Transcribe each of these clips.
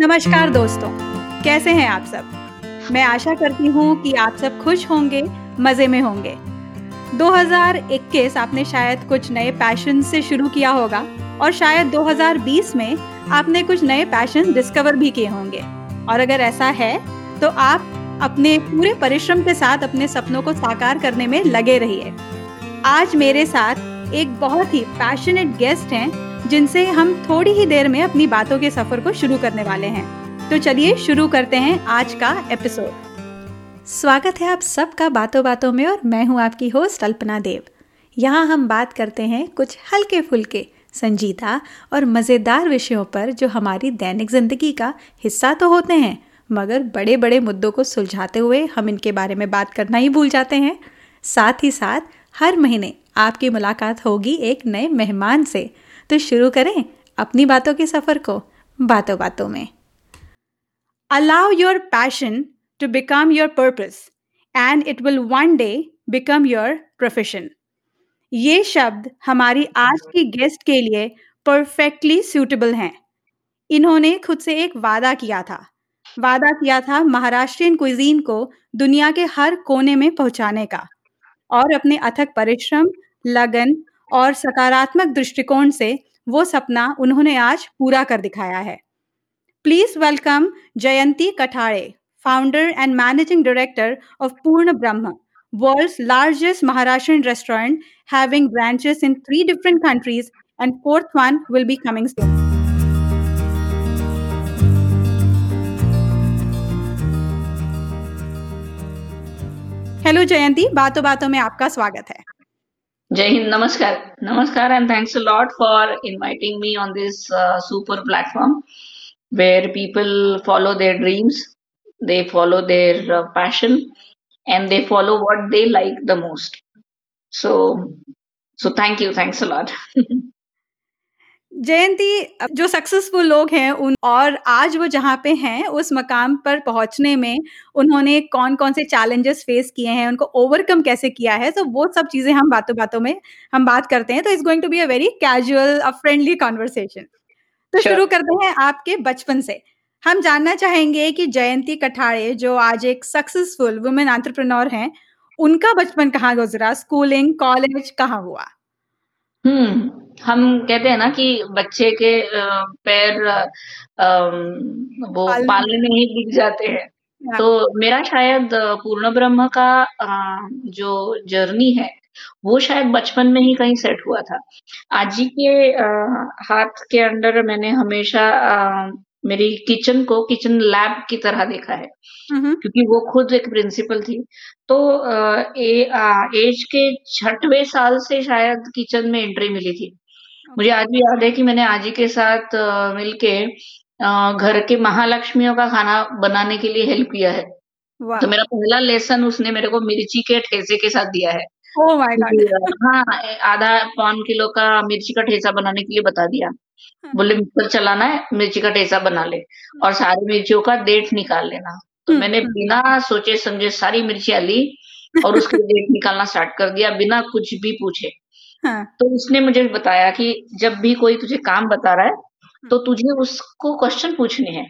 नमस्कार दोस्तों कैसे हैं आप सब? मैं आशा करती हूँ कि आप सब खुश होंगे मज़े में होंगे। 2021 आपने शायद कुछ नए पैशन से शुरू किया होगा और शायद 2020 में आपने कुछ नए पैशन डिस्कवर भी किए होंगे। और अगर ऐसा है तो आप अपने पूरे परिश्रम के साथ अपने सपनों को साकार करने में लगे रहिए। आज मेरे साथ एक बहुत ही पैशनेट गेस्ट हैं जिनसे हम थोड़ी ही देर में अपनी बातों के सफ़र को शुरू करने वाले हैं। तो चलिए शुरू करते हैं आज का एपिसोड स्वागत है आप सबका बातों बातों में और मैं हूँ आपकी होस्ट अल्पना देव। यहाँ हम बात करते हैं कुछ हल्के फुल्के संजीदा और मज़ेदार विषयों पर जो हमारी दैनिक ज़िंदगी का हिस्सा तो होते हैं, मगर बड़े बड़े मुद्दों को सुलझाते हुए हम इनके बारे में बात करना ही भूल जाते हैं। साथ ही साथ, हर महीने आपकी मुलाकात होगी एक नए मेहमान से तो शुरू करें अपनी बातों के सफ़र को, बातों बातों में। Allow your passion to become your purpose and it will one day become your profession ये शब्द हमारी आज की गेस्ट के लिए परफेक्टली सूटेबल हैं। इन्होंने खुद से एक वादा किया था। वादा किया था महाराष्ट्रियन क्विजीन को दुनिया के हर कोने में पहुँचाने का, और अपने अथक परिश्रम, लगन और सकारात्मक दृष्टिकोण से वो सपना उन्होंने आज पूरा कर दिखाया है। Please welcome Jayanti Kathade founder and managing director of Purna Brahma world's largest Maharashtrian restaurant having branches in three different countries and fourth one will be coming hello Jayanti बातों बातों में आपका स्वागत है। Jai Hind, Namaskar. Namaskar and thanks a lot for inviting me on this uh, super platform where people follow their dreams, they follow their uh, passion and they follow what they like the most. So, so thank you. Thanks a lot. जयंती जो successful लोग हैं उन और आज वो जहाँ पे हैं उस मकाम पर पहुँचने में उन्होंने कौन कौन से चैलेंजेस फेस किए हैं उनको ओवरकम कैसे किया है तो वो सब चीज़ें हम बातों बातों में हम बात करते हैं तो it's going to be a very casual a friendly conversation तो शुरू करते हैं आपके बचपन से। हम जानना चाहेंगे कि जयंती कठाड़े जो आज एक सक्सेसफुल वुमेन एंटरप्रेन्योर हैं उनका बचपन कहाँ गुजरा? स्कूलिंग कॉलेज कहाँ हुआ? हम्म हम कहते हैं ना कि बच्चे के पैर वो पालने में ही दिख जाते हैं हाँ। तो मेरा शायद पूर्ण ब्रह्म का जो जर्नी है वो शायद बचपन में ही कहीं सेट हुआ था आजी के हाथ के अंडर मैंने हमेशा मेरी किचन को किचन लैब की तरह देखा है। क्योंकि वो खुद एक प्रिंसिपल थी। तो ए, आ, एज के छठवें साल से शायद किचन में एंट्री मिली थी। मुझे आज भी याद है कि मैंने आजी के साथ मिलके घर के महालक्ष्मियों का खाना बनाने के लिए हेल्प किया है। तो मेरा पहला लेसन उसने मेरे को मिर्ची के ठेसे के साथ दिया है। Oh God. हाँ। आधा पौन किलो का मिर्ची का ठेसा बनाने के लिए बता दिया। हाँ। बोले मिक्सर चलाना है मिर्ची का ठेसा बना ले और सारी मिर्चियों का डेट निकाल लेना। तो हम्म, मैंने हम्म। बिना सोचे समझे सारी मिर्चियाँ ली और उसके डेट निकालना स्टार्ट कर दिया बिना कुछ भी पूछे। हाँ. तो उसने मुझे बताया कि जब भी कोई तुझे काम बता रहा है तो तुझे उसको क्वेश्चन पूछने हैं।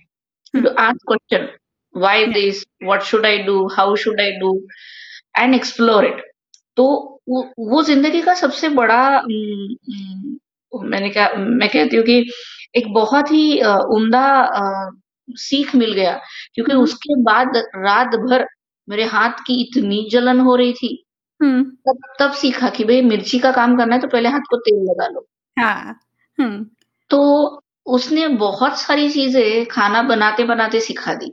To ask question why this what should I do how should I do and explore it तो वो, वो ज़िंदगी का सबसे बड़ा मैंने क्या मैं कहती हूँ कि एक बहुत ही उम्दा सीख मिल गया क्योंकि हम्म। उसके बाद रात भर मेरे हाथ की इतनी जलन हो रही थी हम्म। तब तब सीखा कि भाई मिर्ची का काम करना है तो पहले हाथ को तेल लगा लो हाँ हम्म। तो उसने बहुत सारी चीज़ें खाना बनाते बनाते सिखा दी।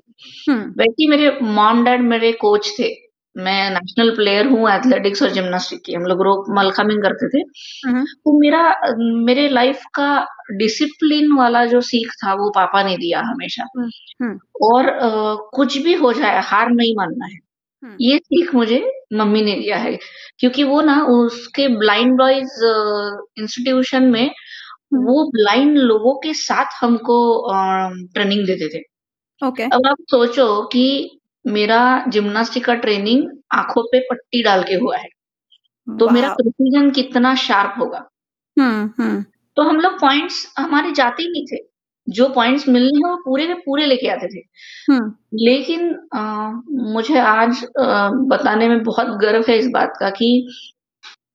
वैसे मेरे मॉम डैड मेरे कोच थे मैं नेशनल प्लेयर हूँ एथलेटिक्स और जिम्नास्टिक की। हम लोग रोप मलखामिंग करते थे। तो मेरा मेरे लाइफ का डिसिप्लिन वाला जो सीख था वो पापा ने दिया हमेशा। और आ, कुछ भी हो जाए हार नहीं मानना है। ये सीख मुझे मम्मी ने दिया है। क्योंकि वो ना उसके ब्लाइंड बॉयज़ इंस्टीट्यूशन में वो ब्लाइंड लोगों के साथ हमको ट्रेनिंग देते थे। Okay okay. अब आप सोचो कि मेरा जिम्नास्टिक का ट्रेनिंग आँखों पे पट्टी डाल के हुआ है। तो मेरा प्रिसीजन कितना शार्प होगा। हम्म हम्म। तो हम लोग पॉइंट्स हमारे जाते ही नहीं थे। जो पॉइंट्स मिलने हैं वो पूरे के पूरे लेके आते थे। लेकिन अ, मुझे आज अ, बताने में बहुत गर्व है इस बात का कि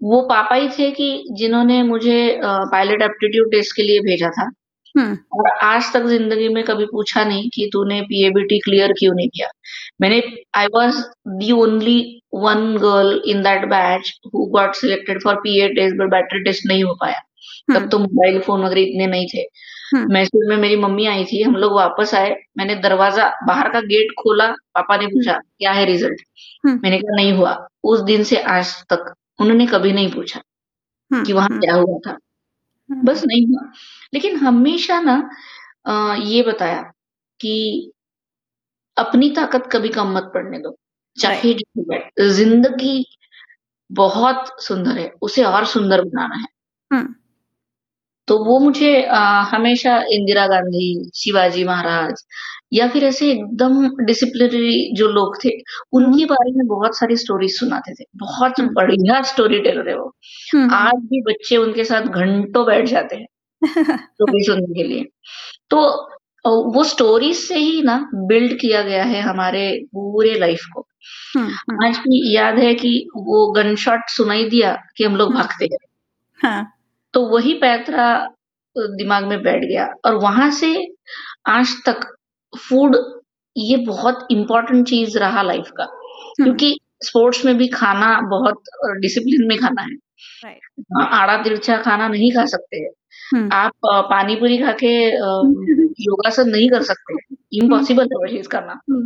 वो पापा ही थे कि जिन्होंने मुझे पायलट एप्टीट्यूड टेस्ट के लिए भेजा था। हुँ। और आज तक ज़िंदगी में कभी पूछा नहीं कि तूने पीएबीटी क्लियर क्यों नहीं किया? मैंने I was the only one girl in that batch who got selected for PA test but battery test नहीं हो पाया। तब तो मोबाइल फ़ोन वगैरह इतने नहीं थे। हुँ। मैसूर में मेरी मम्मी आई थी, हम लोग वापस आए, मैंने दरवाज़ा बाहर का गेट खोला, पापा ने पूछा, "क्या है रिज़ल्ट?" मैंने कहा, "नहीं हुआ।" उस दिन से आज तक उन्होंने कभी नहीं पूछा हुँ, कि वहाँ हुँ। क्या हुआ था। बस नहीं हुआ। लेकिन हमेशा ना ये बताया कि अपनी ताकत कभी कम मत पड़ने दो, चाहे। ज़िंदगी बहुत सुंदर है, उसे और सुंदर बनाना है। तो वो मुझे अ, हमेशा इंदिरा गांधी, शिवाजी महाराज या फिर ऐसे एकदम डिसिप्लिनरी जो लोग थे, उनके बारे में बहुत सारी स्टोरीज़ सुनाते थे। बहुत बढ़िया स्टोरी टेलर है वो। आज भी बच्चे उनके साथ घंटों बैठ जाते हैं, स्टोरी सुनने के लिए। तो वो स्टोरीज़ से ही ना बिल्ड किया गया है हमारे पूरे लाइफ़ को। हुँ, हुँ। आज भी याद है कि वो गनशॉट सुनाई दिया कि हम लोग भागते गए। हाँ। तो वही पैंतरा दिमाग में बैठ गया और वहाँ से आज तक फ़ूड ये बहुत इम्पोर्टेंट चीज़ रहा लाइफ़ का। क्योंकि स्पोर्ट्स में भी खाना बहुत डिसिप्लिन में खाना है। राइट। आड़ा-तिरछा खाना नहीं खा सकते हैं। हुँ। आप अ, पानी पूरी खा के अ, योगासन नहीं कर सकते। हुँ। इम्पॉसिबल है वो चीज़ करना। हुँ।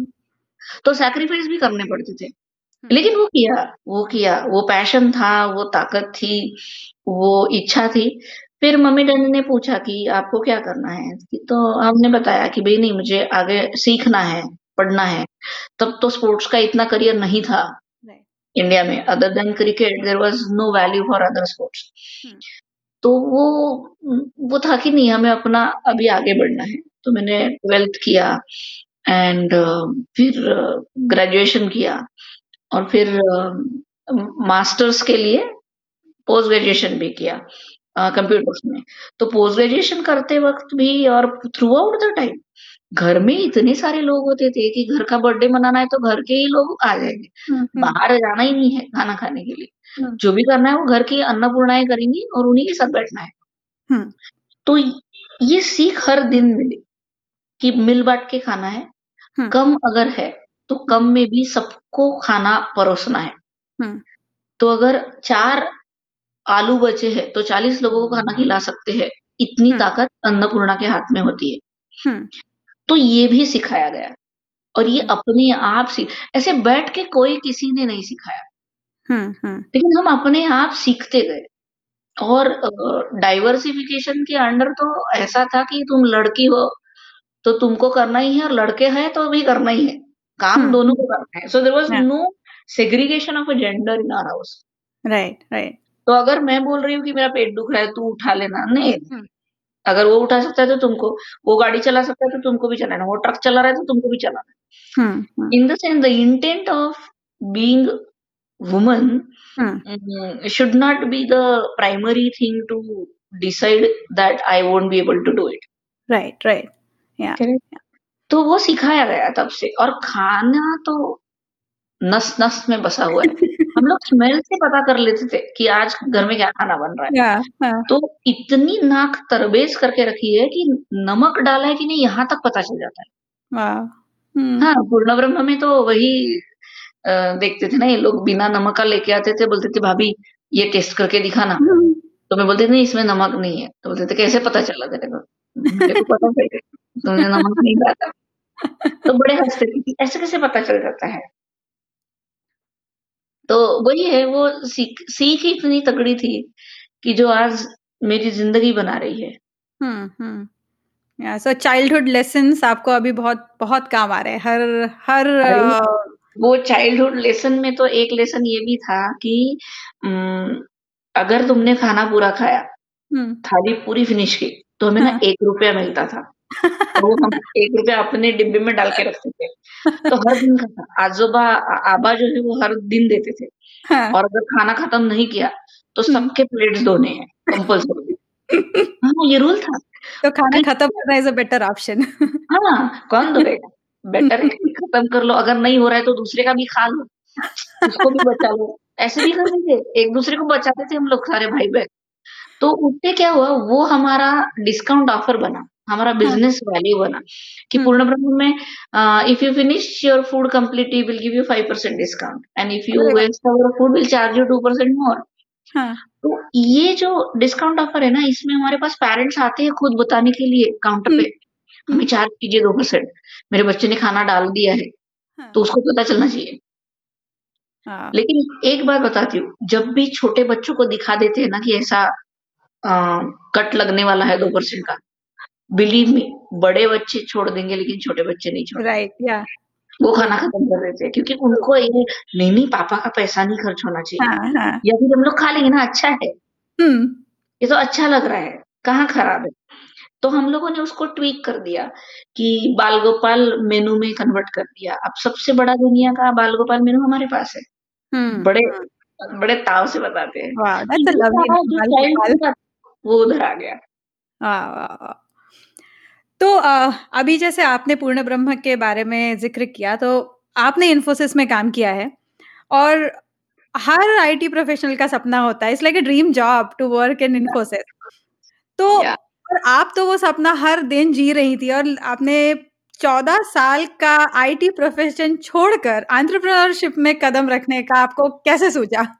तो सैक्रिफाइस भी करने पड़ते थे। हुँ। लेकिन वो किया, वो किया, वो पैशन था, वो ताकत थी, वो इच्छा थी। फिर मम्मी-डैडी ने पूछा कि आपको क्या करना है? तो हमने बताया कि भाई नहीं मुझे आगे सीखना है, पढ़ना है। तब तो स्पोर्ट्स का इतना करियर नहीं था राइट। इंडिया में। Other than cricket there was no value for other sports. हुँ। तो वो वो था कि नहीं हमें अपना अभी आगे बढ़ना है। तो मैंने 12th किया एंड फिर ग्रेजुएशन किया और फिर मास्टर्स के लिए पोस्ट ग्रेजुएशन भी किया कंप्यूटर्स में। तो पोस्ट ग्रेजुएशन करते वक़्त भी और थ्रू आउट द टाइम घर में इतने सारे लोग होते थे कि घर का बर्थडे मनाना है तो घर के ही लोग आ जाएँगे। हुँ, हुँ। बाहर जाना ही नहीं है खाना खाने के लिए। हुँ। जो भी करना है वो घर की अन्नपूर्णाएँ करेंगी और उन्हीं के साथ बैठना है। हुँ। तो ये सीख हर दिन मिली कि मिल-बाँट के खाना है। हुँ। कम अगर है तो कम में भी सबको खाना परोसना है। हुँ। तो अगर चार आलू बचे हैं तो 40 लोगों को खाना खिला सकते हैं। इतनी ताकत अन्नपूर्णा के हाथ में होती है। तो ये भी सिखाया गया और ये अपने आप सी ऐसे बैठ के कोई किसी ने नहीं सिखाया। हुँ, हुँ। लेकिन हम अपने आप सीखते गए और डाइवर्सिफ़िकेशन के अंडर तो ऐसा था कि तुम लड़की हो तो तुमको करना ही है और लड़के हैं तो भी करना ही है। काम हुँ, दोनों को करना है। So there was. No segregation of a gender in our house. Right, right. तो अगर मैं बोल रही हूँ कि मेरा पेट दुख रहा है, तू उठा लेना, नहीं। हुँ। अगर वो उठा सकता है तो तुमको, वो गाड़ी चला सकता है तो तुमको भी चलाना है, वो ट्रक चला रहा है तो तुमको भी चलाना। हुँ। In the sense, the intent of being woman हुँ। mm, should not be the primary thing to decide that I won't be able to do it. Right. या करेक्ट? तो वो सिखाया गया तब से और खाना तो नस-नस में बसा हुआ है। हम लोग स्मेल से पता कर लेते थे कि आज घर में क्या खाना बन रहा है। या हाँ। तो इतनी नाक तरबेज करके रखी है कि नमक डाला है कि नहीं यहाँ तक पता चल जाता है। वाह! हुँ। हाँ, पूर्ण ब्रह्म में तो वही देखते थे ना ये लोग बिना नमक का लेके आते थे, बोलते थे भाभी ये टेस्ट करके दिखाना। तो मैं बोलती थी नहीं इसमें नमक नहीं है। तो बोलते थे कैसे पता चला तेरे को? पता तुमने नमक नहीं डाला। तो बड़े हँसते थे ऐसे कैसे पता चल जाता है? तो वही है वो सीख सीख ही इतनी तगड़ी थी कि जो आज मेरी ज़िंदगी बना रही है। हुँ, हुँ। या सो चाइल्डहुड लेसन आपको अभी बहुत बहुत काम आ रहे हैं। हर हर वो चाइल्डहुड लेसन में तो एक लेसन ये भी था कि अगर तुमने खाना पूरा खाया, थाली पूरी फिनिश की, तो हमें ना हाँ। ₹1 मिलता था। वो हम ₹1 अपने डिब्बे में डाल के रखते थे। तो हर दिन का था। आज़ोबा आबा जो है वो हर दिन देते थे हाँ। और अगर खाना खत्म नहीं किया, तो सबके प्लेट्स धोने हैं कंपल्सरी। हाँ, ये रूल था। तो खाना खत्म करना इज़ अ बेटर ऑप्शन। हाँ, कौन धोएगा? बेटर है खत्म कर लो, अगर नहीं हो रहा है तो दूसरे का भी खा लो, उसको भी बचा लो। ऐसे भी करते थे, एक-दूसरे को बचाते थे हम लोग सारे भाई-बहन। तो उससे क्या हुआ, वो हमारा डिस्काउंट ऑफ़र बना, हमारा हाँ। बिज़नेस वैल्यू बना कि पूर्ण ब्रह्म में if you finish your food completely will give you five percent discount and if you waste our food will charge you 2% मोर। हाँ। तो ये जो डिस्काउंट ऑफ़र है ना, इसमें हमारे पास पेरेंट्स आते हैं खुद बताने के लिए काउंटर पे, चार्ज कीजिए दो परसेंट मेरे बच्चे ने खाना डाल दिया है, हाँ। तो उसको पता चलना चाहिए। हाँ। लेकिन एक बात बताती हूँ, जब भी छोटे बच्चों को दिखा देते हैं ना कि ऐसा अ, कट लगने वाला है 2% का, बिलीव मी बड़े बच्चे छोड़ देंगे लेकिन छोटे बच्चे नहीं छोड़ेंगे। राइट, या वो खाना खत्म कर देते हैं क्योंकि उनको ये नहीं, नहीं पापा का पैसा नहीं खर्च होना चाहिए हाँ, हाँ। या फिर हम लोग खा लेंगे ना अच्छा है, हुँ। ये तो अच्छा लग रहा है, कहाँ खराब है? तो हम लोगों ने उसको ट्वीक कर दिया कि बाल गोपाल मेनू में कन्वर्ट कर दिया। अब सबसे बड़ा दुनिया का बाल गोपाल मेनू हमारे पास है। हुँ, बड़े बड़े ताव से बताते हैं वो उधर आ गया। तो अभी जैसे आपने पूर्ण ब्रह्म के बारे में ज़िक्र किया, तो आपने इन्फोसिस में काम किया है और हर आईटी प्रोफ़ेशनल का सपना होता है, it's like a dream job to work in Infosys. तो या और आप तो वो सपना हर दिन जी रही थी और आपने 14 साल का आईटी प्रोफ़ेशन छोड़कर एंटरप्रेन्योरशिप में कदम रखने का आपको कैसे सूझा?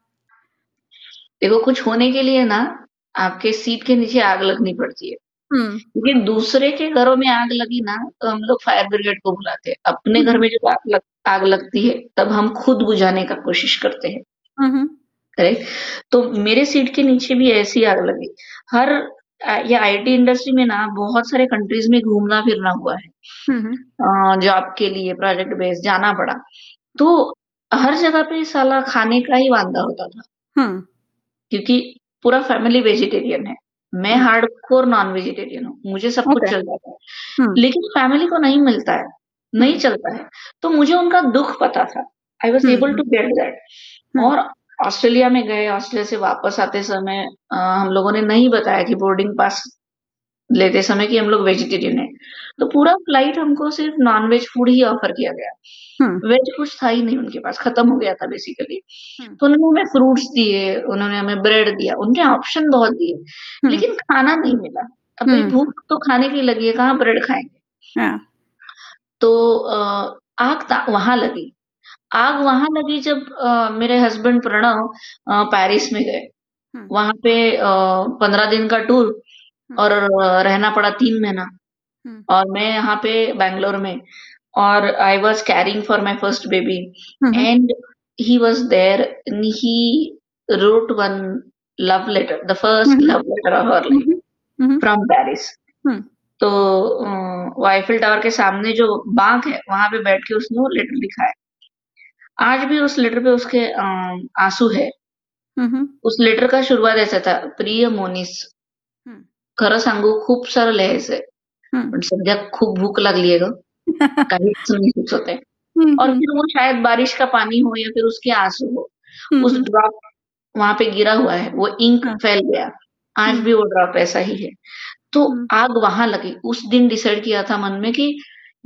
देखो कुछ होने के लिए ना, आपके सीट के नीचे आग लगनी पड़ती है। हुँ। क्योंकि दूसरे के घरों में आग लगी ना, तो हम लोग फायर ब्रिगेड को बुलाते हैं। अपने घर में जब आग लग आग लगती है, तब हम खुद बुझाने का कोशिश करते हैं। हुँ, हुँ। करेक्ट? तो मेरे सीट के नीचे भी ऐसी आग लगी। हर ये आईटी इंडस्ट्री में ना बहुत सारे कंट्रीज़ में घूमना-फिरना हुआ है। हुँ, हुँ। अ, जॉब के लिए प्रोजेक्ट बेस्ड जाना पड़ा। तो हर जगह पे साला खाने का ही वांदा होता था। क्योंकि पूरा फैमिली वेजिटेरियन है। मैं हार्ड कोर नॉन वेजिटेरियन हूँ, मुझे सब कुछ चल जाता है। लेकिन फैमिली को नहीं मिलता है, नहीं चलता है। तो मुझे उनका दुख पता था। I was able to get that और ऑस्ट्रेलिया में गए, ऑस्ट्रेलिया से वापस आते समय अ, हम लोगों ने नहीं बताया कि बोर्डिंग पास लेते समय कि हम लोग वेजिटेरियन है तो पूरा फ़्लाइट हमको सिर्फ़ नॉन-वेज फ़ूड ही ऑफ़र किया गया। वेज कुछ था ही नहीं उनके पास, खत्म हो गया था बेसिकली। तो उन्होंने हमें फ्रूट्स दिए, उन्होंने हमें ब्रेड दिया, उनके ऑप्शन बहुत दिए, लेकिन खाना नहीं मिला। हुँ। भूख तो खाने की लगी है, कहाँ ब्रेड खाएँगे? हाँ। तो आग वहाँ लगी। आग वहाँ लगी जब अ, मेरे हस्बैंड प्रणव अ, पेरिस में गए। हुँ। वहाँ पे पंद्रह दिन का टूर हुँ। और अ, रहना पड़ा तीन महीना हुँ। और मैं यहाँ पे बैंगलोर में और I was carrying for my first baby. And he was there and he wrote one love letter, the first. Love letter of hmm, life. From Paris. तो वो आईफिल टावर के सामने जो बाँक है, वहाँ पे बैठ के उसने वो लेटर लिखा है। आज भी उस लेटर पे उसके आँसू है। हुँ, हुँ। उस लेटर का शुरुवात ऐसा था, प्रिय मोनिस हं. खरं सांगू खूप सारं लिहायचंय. हं. पण सध्या खूप भूक लागली आहे गं. काहीच नाही सुचत आहे. और हुँ. फिर वो शायद बारिश का पानी हो या फिर उसके आँसू हो, हुँ, उस हुँ. ड्रॉप वहाँ पे गिरा हुआ है, वो इंक हाँ. फैल गया। आज हुँ. भी वो ड्रॉप ऐसा ही है। तो हुँ. आग वहाँ लगी। उस दिन डिसाइड किया था मन में कि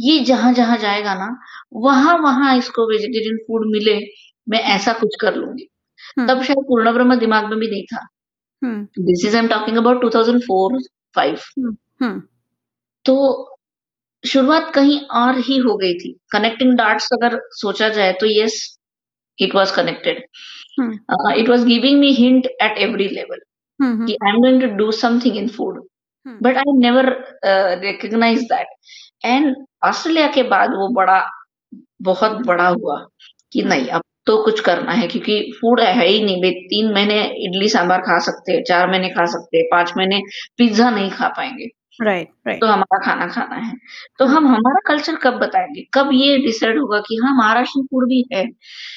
ये जहाँ-जहाँ जाएगा ना, वहाँ वहाँ इसको वेजिटेरियन फ़ूड मिले, मैं ऐसा कुछ कर लूँगी तब शायद पूर्ण ब्रह्म दिमाग में भी नहीं था। This is I am talking about 2004-5 हुँ, हुँ. तो शुरुआत कहीं और ही हो गई थी। कनेक्टिंग डॉट्स अगर सोचा जाए तो yes it was connected. It was giving me hint at every level. कि I am going to do something in food, but I never recognise that and Australia के बाद वो बड़ा बहुत बड़ा हुआ कि नहीं अब तो कुछ करना है क्योंकि फ़ूड है ही नहीं भई 3 महीने इडली सांभर खा सकते हैं, चार महीने खा सकते हैं, 5 महीने पिज़्ज़ा नहीं खा पाएँगे राइट, राइट. तो हमारा खाना खाना है। तो हम हमारा कल्चर कब बताएँगे कब ये डिसाइड होगा कि हाँ, महाराष्ट्र फ़ूड भी है।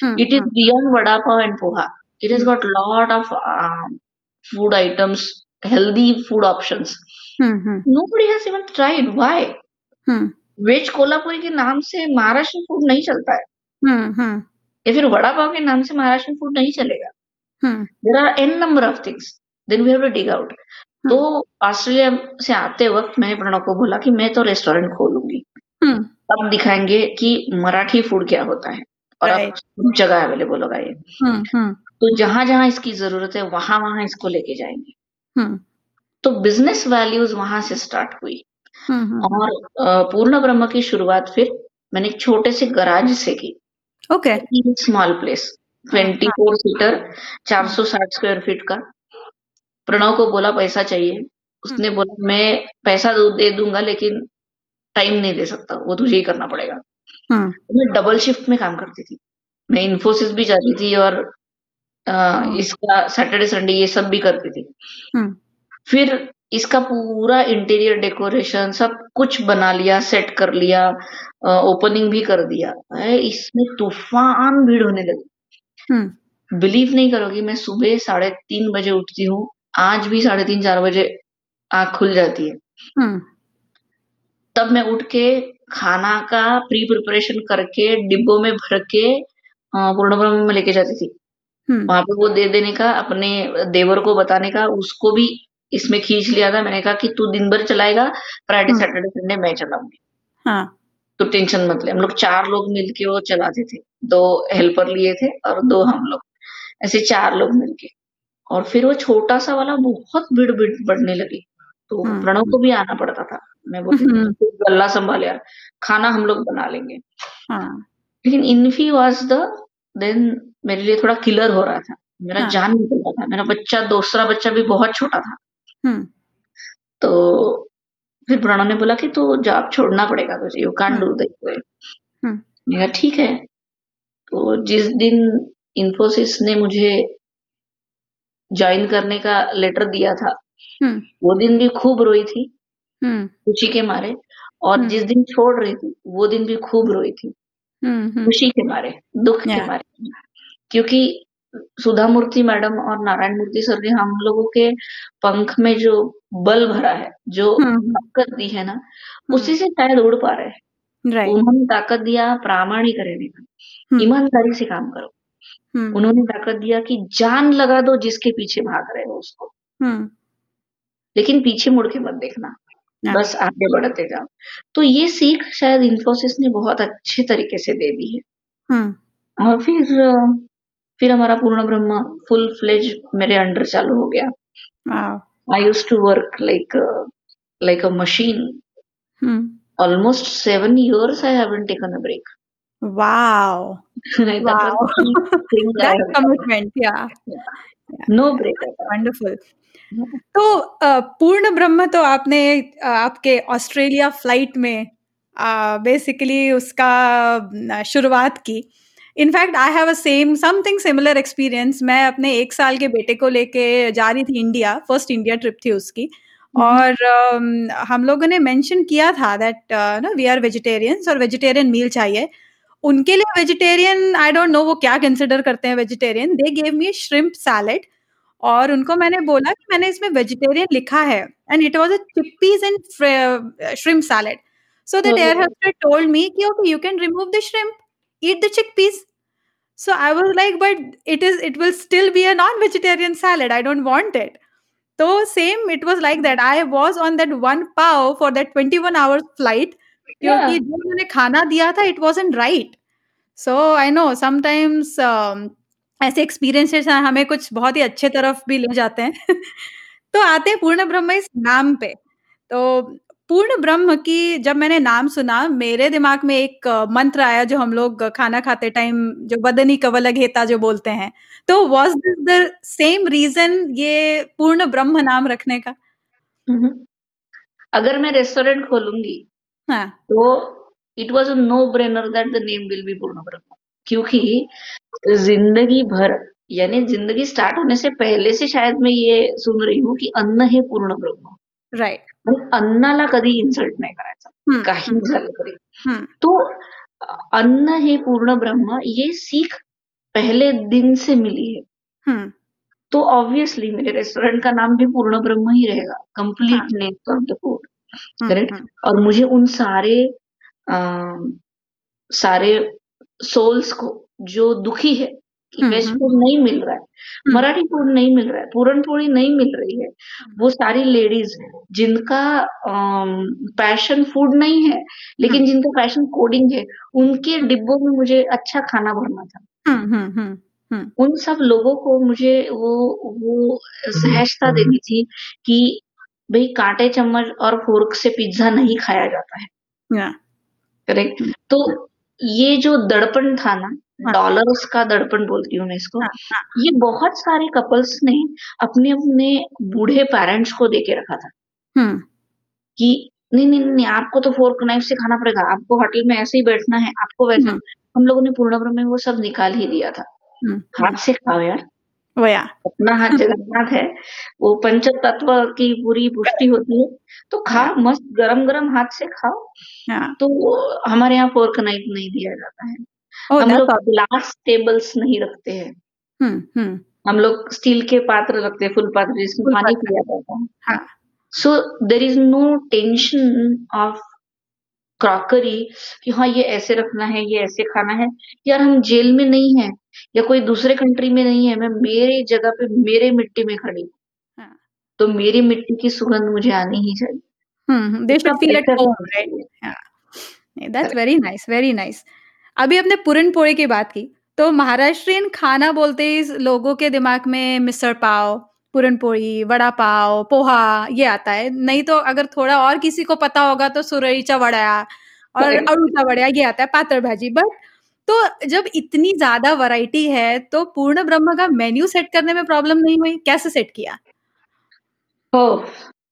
It is. Beyond vada pav and poha. It hmm. has got lot of uh, food items, healthy food options. Hmm, hmm. Nobody has even tried. Why? Hmm. Veg Kolhapuri के नाम से Maharashtrian food नहीं चलता है हुँ, हुँ. या फिर वड़ा पाव के नाम से महाराष्ट्रीयन फ़ूड नहीं चलेगा। Hmm. There are n number of things. Then we have to dig out. तो ऑस्ट्रेलिया से आते वक़्त मैंने प्रणव को बोला कि मैं तो रेस्टोरेंट खोलूँगी। तब दिखाएँगे कि मराठी फ़ूड क्या होता है और अब। जगह अवेलेबल होगा ये। तो जहाँ-जहाँ इसकी ज़रूरत है वहाँ वहाँ इसको लेके जाएँगे तो बिज़नेस वैल्यूज़ वहाँ से स्टार्ट हुई हुँ, हुँ, और अ, पूर्ण ब्रह्म की शुरुआत फिर मैंने एक छोटे से गराज से की। ओके। स्मॉल प्लेस हाँ, 24 सीटर 460 स्क्वायर फीट का। प्रणव को बोला पैसा चाहिए। उसने बोला मैं पैसा दे दूँगा लेकिन टाइम नहीं दे सकता, वो तुझे ही करना पड़ेगा। तो मैं डबल शिफ्ट में काम करती थी। मैं इन्फोसिस भी जाती थी और अ, हुँ, इसका सैटरडे संडे ये सब भी करती थी। फिर इसका पूरा इंटीरियर डेकोरेशन सब कुछ बना लिया, सेट कर लिया ओपनिंग भी कर दिया। है इसमें तूफ़ान भीड़ होने लगी। बिलीव नहीं करोगी मैं सुबह साढ़े तीन बजे उठती हूँ, आज भी साढ़े 3-4 बजे आँख खुल जाती है। तब मैं उठ के खाना का प्री प्रिपरेशन करके डिब्बों में भर के अ, पूर्णब्रह्म में लेके जाती थी। वहाँ पे वो दे देने का, अपने देवर को बताने का, उसको भी इसमें खींच लिया था। मैंने कहा कि तू दिन भर चलाएगा, फ्राइडे, सैटरडे, संडे मैं चलाऊँगी हाँ, तो टेंशन मत ले। हम लोग चार लोग मिलके वो चलाते थे। दो हेल्पर लिए थे और दो हम लोग। ऐसे चार लोग मिलके और फिर वो छोटा-सा वाला बहुत भीड़ भीड़ बढ़ने लगी। तो हुँ, प्रणव को भी आना पड़ता था। मैं बोलती थी हुँ, तू गल्ला सँभाल यार, खाना हम लोग बना लेंगे। हाँ, लेकिन इन्फी वाज़ द देन मेरे लिए थोड़ा किलर हो रहा था। मेरा हाँ, जान निकल रहा था। मेरा बच्चा दूसरा बच्चा भी बहुत छोटा था। हुँ, तो फिर प्रणव ने बोला कि तू जॉब छोड़ना पड़ेगा तुझे, you can't hmm, do this way. हुँ, मैंने कहा ठीक है। तो जिस दिन इन्फोसिस ने मुझे ज्वाइन करने का लेटर दिया था, हुँ, वो दिन भी खूब रोई थी, हुँ, खुशी के मारे। और हुँ, जिस दिन छोड़ रही थी, वो दिन भी खूब रोई थी, हुँ, हुँ, खुशी के मारे, दुख के या मारे। क्योंकि सुधा मूर्ति मैडम और नारायण मूर्ति सर ने हम लोगों के पंख में जो बल भरा है, जो हुँ, हुँ, ताकत दी है ना, उसी से शायद उड़ पा रहे हैं। उन्होंने ताकत दिया प्रामाणिक रहने का, ईमानदारी से काम करो। उन्होंने ताकत दिया कि जान लगा दो जिसके पीछे भाग रहे हो उसको, लेकिन पीछे मुड़ के मत देखना, बस आगे बढ़ते जाओ। तो ये सीख शायद इन्फोसिस ने बहुत अच्छे तरीके से दे दी है। और फिर फिर हमारा पूर्ण ब्रह्म फुल फ्लेज मेरे अंडर चालू हो गया। I used to work like like a machine almost seven years I have taken a break commitment या नो ब्रेक वंडरफुल तो पूर्ण ब्रह्म तो आपने आपके ऑस्ट्रेलिया फ़्लाइट में uh, बेसिकली उसका शुरुआत की। In fact I have a same something similar experience मैं अपने एक साल के बेटे को लेके जा रही थी इंडिया, फ़र्स्ट इंडिया ट्रिप थी उसकी हुँ, हुँ। और अम, हम लोगों ने मेंशन किया था दैट ना वी आर वेजिटेरियंस और वेजिटेरियन मील चाहिए। उनके लिए वेजिटेरियन आई डोंट नो वो क्या कंसिडर करते हैं vegetarian, they gave me shrimp salad और उनको मैंने बोला कि मैंने इसमें वेजिटेरियन लिखा है and it was a chickpeas and shrimp salad. So the air hostess told me कि okay you can remove the shrimp, eat the chickpeas. So I was like, but it is it will still be a non-vegetarian salad. I don't want it. So same, it was like that. I was on that one pav for that 21 hours flight क्योंकि. जो उन्होंने खाना दिया था it wasn't right. So I know sometimes um, ऐसे experiences हमें कुछ बहुत ही अच्छे तरफ़ भी ले जाते हैं। तो आते हैं पूर्ण ब्रह्म इस नाम पे। तो पूर्ण ब्रह्म की जब मैंने नाम सुना मेरे दिमाग में एक मंत्र आया जो हम लोग खाना खाते टाइम जो बदनी कवल घेता जो बोलते हैं। तो was this the same reason ये पूर्ण ब्रह्म नाम रखने का? हुँ, हुँ। अगर मैं रेस्टोरेंट खोलूँगी हाँ। तो it was a no brainer that the name will be Purna Brahma क्योंकि ज़िंदगी भर यानी ज़िंदगी स्टार्ट होने से पहले से शायद मैं ये सुन रही हूँ की अन्न है पूर्ण ब्रह्म. राइट. पण अन्नाला कधी इन्सल्ट नाही करायचा. हं, काहीही हं. झालं तरी. तो अन्न हे पूर्ण ब्रह्म ये सीख पहले दिन से मिली है. तो ऑब्वियसली मेरे रेस्टोरेंट का नाम भी पूर्ण ब्रह्म ही रहेगा. Complete name of the food. Correct? और मुझे उन सारे अ, सारे सोल्स को जो दुखी है कि वेज फ़ूड नहीं मिल रहा है। मराठी फ़ूड नहीं मिल रहा है। पूरनपोड़ी नहीं मिल रही है। वो सारी लेडीज़ जिनका पैशन फ़ूड नहीं है लेकिन जिनका पैशन कोडिंग है उनके डिब्बों में मुझे अच्छा खाना भरना था। उन सब लोगों को मुझे वो वो सहजता देनी थी कि भाई कांटे चम्मच और फोर्क से पिज्जा नहीं खाया जाता है। करेक्ट तो ये जो दड़पण था ना। डॉलर्स का दड़पण बोलती हूँ मैं इसको। हाँ, हाँ. ये बहुत सारे कपल्स ने अपने अपने बूढ़े पेरेंट्स को देके रखा था। हम्म। कि नहीं नहीं नहीं आपको तो फोर्क नाइफ से खाना पड़ेगा आपको होटल में ऐसे ही बैठना है आपको वैसे। हम्म। हम लोगों ने पूर्णब्रह्म में वो सब निकाल ही दिया था। हम्म, हाथ से खाओ यार। वो यार अपना हाथ जगन्नाथ है वो पंच तत्व की पूरी पुष्टि होती है। तो खा मस्त गरम गरम हाथ से खाओ। तो हमारे यहाँ फोर्क नाइफ नहीं दिया जाता है। Oh, हम लोग ग्लास टेबल्स नहीं रखते हैं। हम्म, हम्म। हम लोग स्टील के पात्र रखते हैं फुल पात्र जिसमें पानी पिया जाता है। So there is no tension of crockery कि हाँ ये ऐसे रखना है ये ऐसे खाना है। यार हम जेल में नहीं है या कोई दूसरे कंट्री में नहीं है मैं मेरे जगह पे मेरे मिट्टी में खड़ी हूँ। हाँ। तो मेरी मिट्टी की सुगंध मुझे आनी ही चाहिए। हम्म that's very nice very nice अभी आपने पूरन पोड़ी की बात की तो महाराष्ट्रियन खाना बोलते ही लोगों के दिमाग में मिसळ पाव पूरन पोड़ी वड़ा पाव पोहा ये आता है। नहीं तो अगर थोड़ा और किसी को पता होगा तो सुरईचा वड़ा और अड़ूचा वड़ा ये आता है पात्र भाजी। बट तो जब इतनी ज़्यादा वैरायटी है तो पूर्ण ब्रह्म का मेन्यू सेट करने में प्रॉब्लम नहीं हुई? कैसे सेट किया?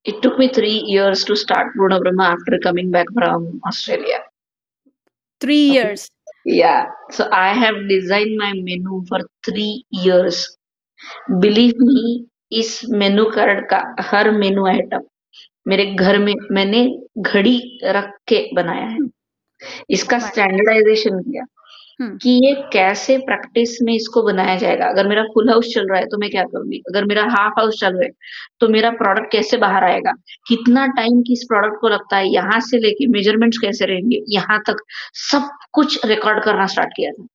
it took me 3 years to start purna brahma after coming back from australia. 3 years? Yeah. So i have designed my menu for 3 years. Believe me इस मेनू कार्ड का हर menu item मेरे घर में मैंने घड़ी रख के बनाया है। इसका स्टैंडर्डाइजेशन किया। हम्म। कि ये कैसे प्रैक्टिस में इसको बनाया जाएगा? अगर मेरा फुल हाउस चल रहा है तो मैं क्या करूँगी? अगर मेरा हाफ़ हाउस चल रहा है तो मेरा प्रोडक्ट कैसे बाहर आएगा? कितना टाइम किस प्रोडक्ट को लगता है? यहाँ से लेके मेजरमेंट्स कैसे रहेंगे? यहाँ तक सब कुछ रिकॉर्ड करना स्टार्ट किया था।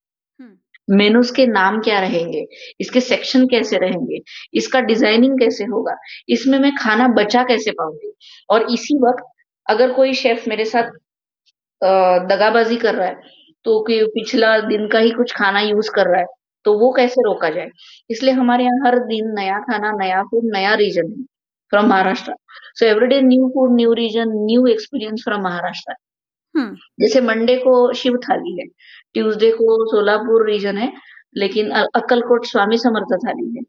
मेनूज हम्म। के नाम क्या रहेंगे? इसके सेक्शन कैसे रहेंगे? इसका डिज़ाइनिंग कैसे होगा? इसमें मैं खाना बचा कैसे पाऊँगी? और इसी वक्त अगर कोई शेफ मेरे साथ दगाबाजी कर रहा है तो कि पिछला दिन का ही कुछ खाना यूज़ कर रहा है तो वो कैसे रोका जाए इसलिए हमारे यहाँ हर दिन नया खाना नया फ़ूड नया रीजन है from Maharashtra so everyday new food new region new experience from Maharashtra जैसे मंडे को शिव थाली है ट्यूसडे को सोलापुर रीजन है लेकिन अक्कलकोट स्वामी समर्थ थाली है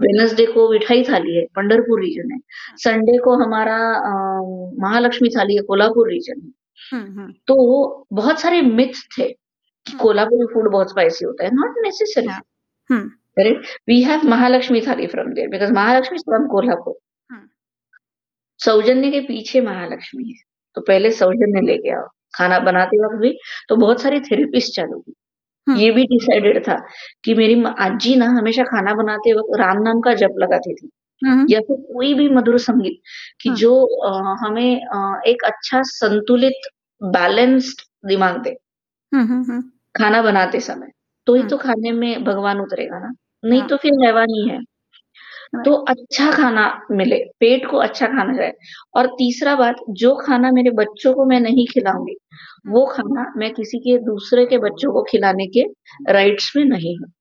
वेनसडे हाँ। को मिठाई थाली है पंडरपुर रीजन है संडे हाँ। को हमारा महालक्ष्मी थाली है कोल्हापुर रीजन है। तो बहुत सारे मिथ थे कि हम्म। कोल्हापुरी फ़ूड बहुत स्पाइसी होता है। Not necessary correct we have Mahalakshmi thali from there because Mahalakshmi from Kolhapur सौजन्य के पीछे महालक्ष्मी है। तो पहले सौजन्य लेके आओ खाना बनाते वक्त भी तो बहुत सारी थेरेपिस्ट चालू हुई ये भी डिसाइडेड था कि मेरी आजी ना हमेशा खाना बनाते वक्त राम नाम का जप लगाती थी। या फिर कोई भी मधुर संगीत कि हाँ। जो आ, हमें आ, एक अच्छा संतुलित बैलेंस्ड दिमाग दे। खाना बनाते समय। तो ही तो खाने में भगवान उतरेगा ना। नहीं हाँ। तो फिर हैवानी है। तो अच्छा खाना मिले पेट को अच्छा खाना जाए। और तीसरा बात जो खाना मेरे बच्चों को मैं नहीं खिलाऊँगी वो खाना मैं किसी के दूसरे के बच्चों को खिलाने के राइट्स में नहीं हूँ।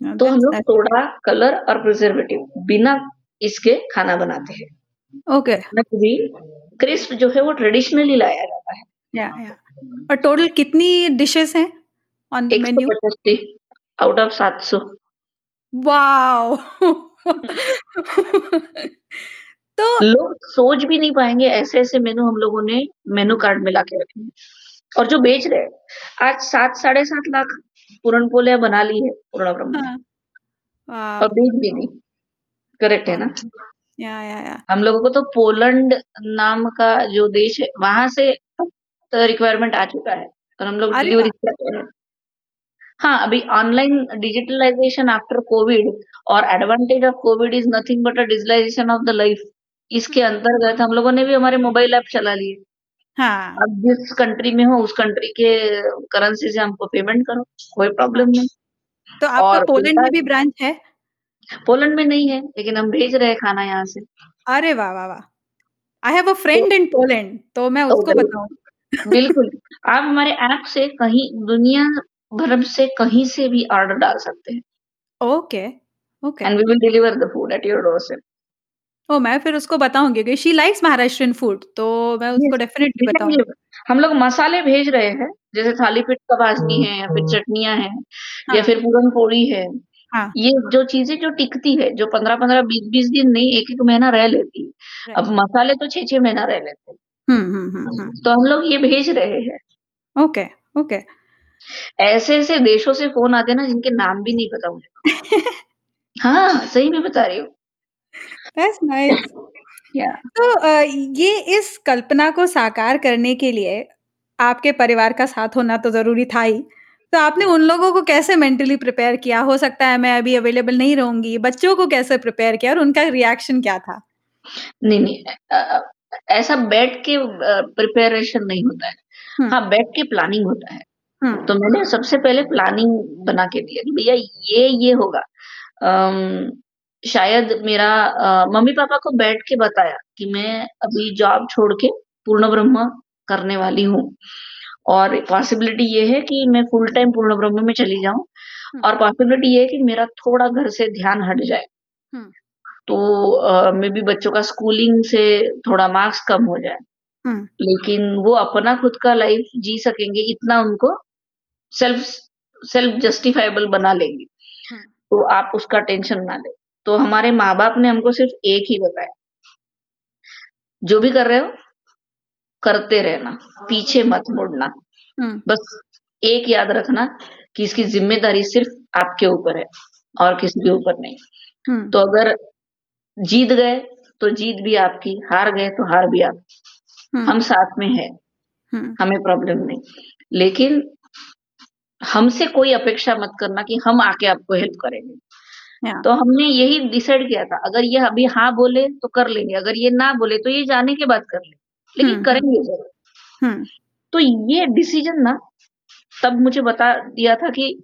तो हम लोग सोडा कलर और प्रिजर्वेटिव बिना इसके खाना बनाते हैं। ओके भी क्रिस्प जो है वो ट्रेडिशनली लाया जाता है। या या। और टोटल कितनी डिशेस हैं on the menu out of 700 wow तो लोग सोच भी नहीं पाएँगे ऐसे ऐसे मेनू हम लोगों ने मेनू कार्ड में लाके रखे हैं। और जो बेच रहे हैं आज सात साढ़े सात लाख पूरण पोलिया बना ली है पूर्ण ब्रह्म. हाँ। और बेच भी नहीं करेक्ट है ना? या या या. हम लोगों को तो पोलैंड नाम का जो देश है वहाँ से तो रिक्वायरमेंट आ चुका है। और हम लोग डिलीवरी करते हैं। हाँ अभी ऑनलाइन डिजिटलाइजेशन आफ्टर कोविड और advantage of Covid is nothing but a digitalisation of the life इसके अंतर्गत हम लोगों ने भी हमारे मोबाइल ऐप चला लिए। हाँ अब जिस कंट्री में हो उस कंट्री के करेंसी से हमको पेमेंट करो कोई प्रॉब्लम नहीं तो आपका पोलैंड में भी ब्रांच है? पोलैंड में नहीं है, लेकिन हम भेज रहे हैं खाना यहाँ से। अरे वाह, वाह, वाह! आई हैव अ तो फ्रेंड इन पोलैंड तो मैं तो उसको बिल बताऊँ। बिल्कुल, आप हमारे ऐप से कहीं दुनिया भर से कहीं से भी ऑर्डर डाल सकते हैं। Okay, okay. And we will deliver the food at your doorstep. Oh! मैं फिर उसको बताऊँगी क्योंकि शी लाइक्स महाराष्ट्रियन फ़ूड तो मैं उसको डेफिनिटली बताऊँगी। दिखाइए। हम लोग मसाले भेज रहे हैं, जैसे थालीपीठ का भाज़नी है या फिर चटनियाँ हैं या हाँ। फिर पूरन-पोली है। हाँ। ये जो चीज़ें जो टिकती है, जो 15-15, 20-20 दिन नहीं 1-1 महीना रह लेती है। अब मसाले तो 6-6 महीना रह लेते हैं। हुँ, हुँ, हुँ, हुँ। तो हम लोग ये भेज रहे हैं। Okay, okay. ऐसे-ऐसे देशों से फ़ोन आते हैं ना जिनके नाम भी नहीं पता मुझे। हाँ, सही में बता रही हूँ। That's nice. या तो अ, ये इस कल्पना को साकार करने के लिए आपके परिवार का साथ होना तो ज़रूरी था ही। तो आपने उन लोगों को कैसे मेंटली प्रिपेयर किया? हो सकता है मैं अभी अवेलेबल नहीं रहूँगी, बच्चों को कैसे प्रिपेयर किया और उनका रिएक्शन क्या था? नहीं, नहीं अ ऐसा बैठ के प्रिपरेशन नहीं होता है। हुँ। हाँ, बैठ के प्लानिंग होता है। हुँ। तो मैंने सबसे पहले प्लानिंग बना के दिया कि भैया ये, ये होगा। अम, शायद मेरा अ, मम्मी-पापा को बैठ के बताया कि मैं अभी जॉब छोड़ के पूर्ण ब्रह्म करने वाली हूँ और पॉसिबिलिटी ये है कि मैं फुल टाइम पूर्ण ब्रह्म में चली जाऊँ हुँ। और पॉसिबिलिटी ये है कि मेरा थोड़ा घर से ध्यान हट जाए। हुँ। तो मे मेबी बच्चों का स्कूलिंग से थोड़ा मार्क्स कम हो जाए। हुँ। लेकिन वो अपना खुद का लाइफ जी सकेंगे इतना उनको सेल्फ सेल्फ जस्टिफाइबल बना लेंगे। तो आप उसका टेंशन ना लें। तो हमारे माँ-बाप ने हमको सिर्फ़ एक ही बताया। जो भी कर रहे हो, करते रहना, पीछे मत मुड़ना। बस एक याद रखना कि इसकी ज़िम्मेदारी सिर्फ़ आपके ऊपर है और किसी के ऊपर नहीं। तो अगर जीत गए, तो जीत भी आपकी, हार गए तो हार भी आपकी हम साथ में है हमें प्रॉब्लम नहीं। लेकिन हमसे कोई अपेक्षा मत करना कि हम आके आपको हेल्प करेंगे। तो हमने यही डिसाइड किया था, अगर ये अभी हाँ बोले तो कर लेंगे, अगर ये ना बोले तो ये जाने के बाद कर लेंगे, लेकिन हुँ। करेंगे ज़रूर। हुँ। तो ये डिसीज़न ना तब मुझे बता दिया था कि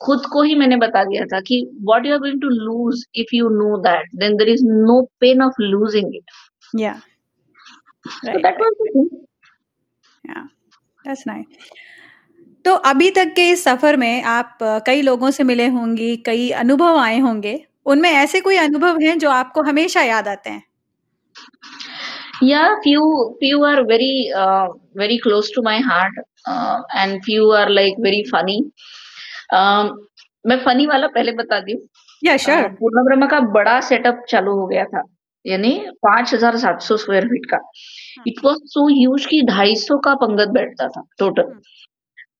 खुद को ही मैंने बता दिया था कि what you are going to lose if you know that, then there is no pain of losing it. या thing. या दैट्स नाइस। तो अभी तक के इस सफ़र में आप अ, कई लोगों से मिले होंगी, कई अनुभव आए होंगे। उनमें ऐसे कोई अनुभव हैं जो आपको हमेशा याद आते हैं? Yeah, few few are very uh, very close to my heart uh, and few are like very funny. um, मैं फनी वाला पहले बता दी। या श्योर। पूर्ण ब्रह्म का बड़ा सेटअप चालू हो गया था, यानी 5700 स्क्वायर फीट का। हाँ। इट वाज़ सो ह्यूज कि 250 का पंगत बैठता था टोटल।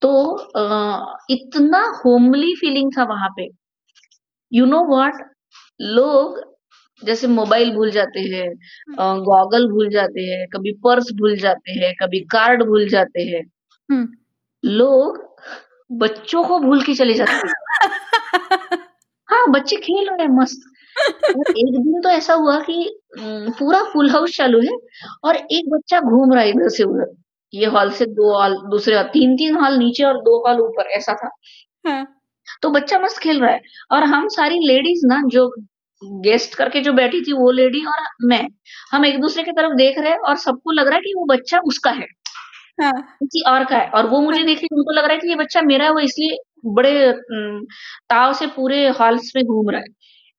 तो अ, इतना होमली फीलिंग था वहाँ पे। यू नो वॉट लोग जैसे मोबाइल भूल जाते हैं गॉगल भूल जाते हैं, कभी पर्स भूल जाते हैं, कभी कार्ड भूल जाते हैं। लोग बच्चों को भूल के चले जाते हैं। हाँ, बच्चे खेल रहे हैं मस्त। एक दिन तो ऐसा हुआ कि पूरा फुल हाउस चालू है और एक बच्चा घूम रहा है इधर से उधर। ये हॉल से दो हॉल, दूसरे हॉल 3-3 हॉल नीचे और दो हॉल ऊपर ऐसा था। हाँ। तो बच्चा मस्त खेल रहा है और हम सारी लेडीज़ ना जो गेस्ट करके जो बैठी थी वो लेडी और मैं, हम एक-दूसरे की तरफ़ देख रहे हैं और सबको लग रहा है कि वो बच्चा उसका है, हाँ। किसी और का है और वो मुझे हाँ। देख के उनको लग रहा है कि ये बच्चा मेरा है, वो इसलिए बड़े ताव से पूरे हॉल्स में घूम रहा है,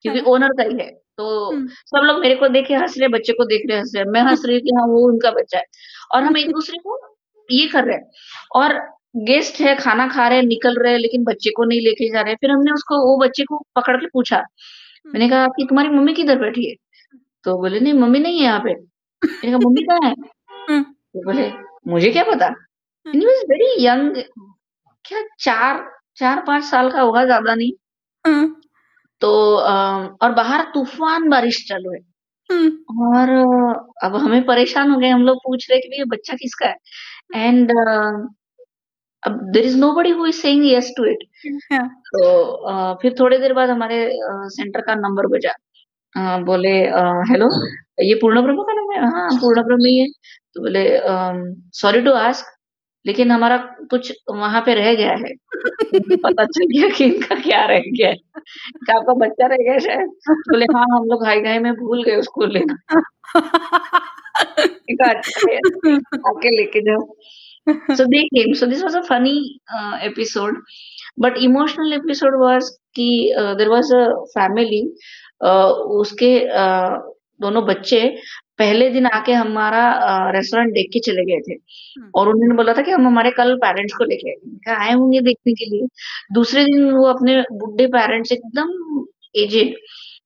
क्योंकि। ओनर का ही है। तो सब लोग मेरे को देखे हंस रहे बच्चे को देख रहे हँस रहे मैं। हँस रही हूँ कि हाँ, वो उनका बच्चा है और हम एक-दूसरे को ये कर रहे हैं और गेस्ट है, खाना खा रहे हैं, निकल रहे हैं, लेकिन बच्चे को नहीं लेके जा रहे हैं। फिर हमने उसको वो बच्चे को पकड़ के पूछा, मैंने कहा कि तुम्हारी मम्मी किधर बैठी है? तो बोले नहीं मम्मी नहीं है यहाँ पे। मैंने कहा मम्मी कहाँ है? तो बोले मुझे क्या पता? वेरी यंग क्या 4 4-5 साल का होगा, ज़्यादा नहीं। तो और बाहर तूफ़ान बारिश चालू है हुँ। और अब हमें परेशान हो गए, हम लोग पूछ रहे कि भई ये बच्चा किसका है? एंड अब there is nobody who is saying yes to it. हाँ। तो अ, फिर थोड़ी देर बाद हमारे सेंटर का नंबर बजा। अ, बोले अ, हेलो ये पूर्ण ब्रह्म का नंबर है? हाँ, पूर्ण ब्रह्म ही है। तो बोले सॉरी टू आस्क लेकिन हमारा कुछ वहाँ पे रह गया है। पता चल गया कि इनका क्या रह गया है। क्या आपका बच्चा रह गया शायद? बोले हाँ, हम लोग हाय-गय में भूल गए उसको लेना। अच्छा आके लेके जाओ। Came. So this was a funny uh, episode. But emotional episode was कि was a family uh, उसके uh, दोनों बच्चे पहले दिन आके हमारा रेस्टोरेंट देख के चले गए थे और उन्होंने बोला था कि हम हमारे कल पेरेंट्स को लेके आएँगे। आए होंगे देखने के लिए। दूसरे दिन वो अपने बुढ़े पेरेंट्स एकदम एजेड